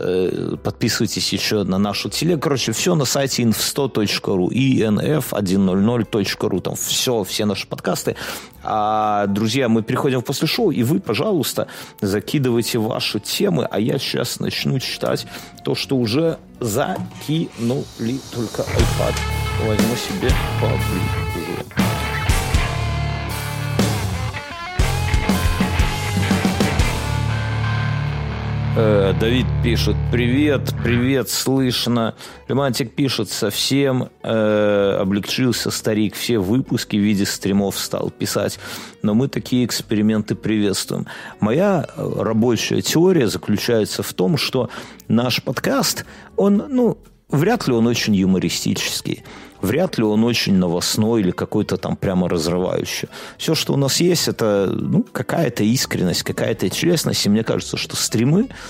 Э, Подписывайтесь еще на нашу телегу. Короче, все на сайте inf100.ru, inf100.ru. Там все, все наши подкасты. А, друзья, мы переходим в после шоу, и вы, пожалуйста, закидывайте ваши темы, а я сейчас начну читать то, что уже закинули. Только iPad возьму себе поближе. Э, Давид пишет, привет, привет, слышно. Лемантик пишет, совсем э, облегчился старик, все выпуски в виде стримов стал писать. Но мы такие эксперименты приветствуем. Моя э, рабочая теория заключается в том, что наш подкаст, он, ну, вряд ли он очень юмористический. Вряд ли он очень новостной или какой-то там прямо разрывающий. Все, что у нас есть, это ну, какая-то искренность, какая-то честность. И мне кажется, что стримы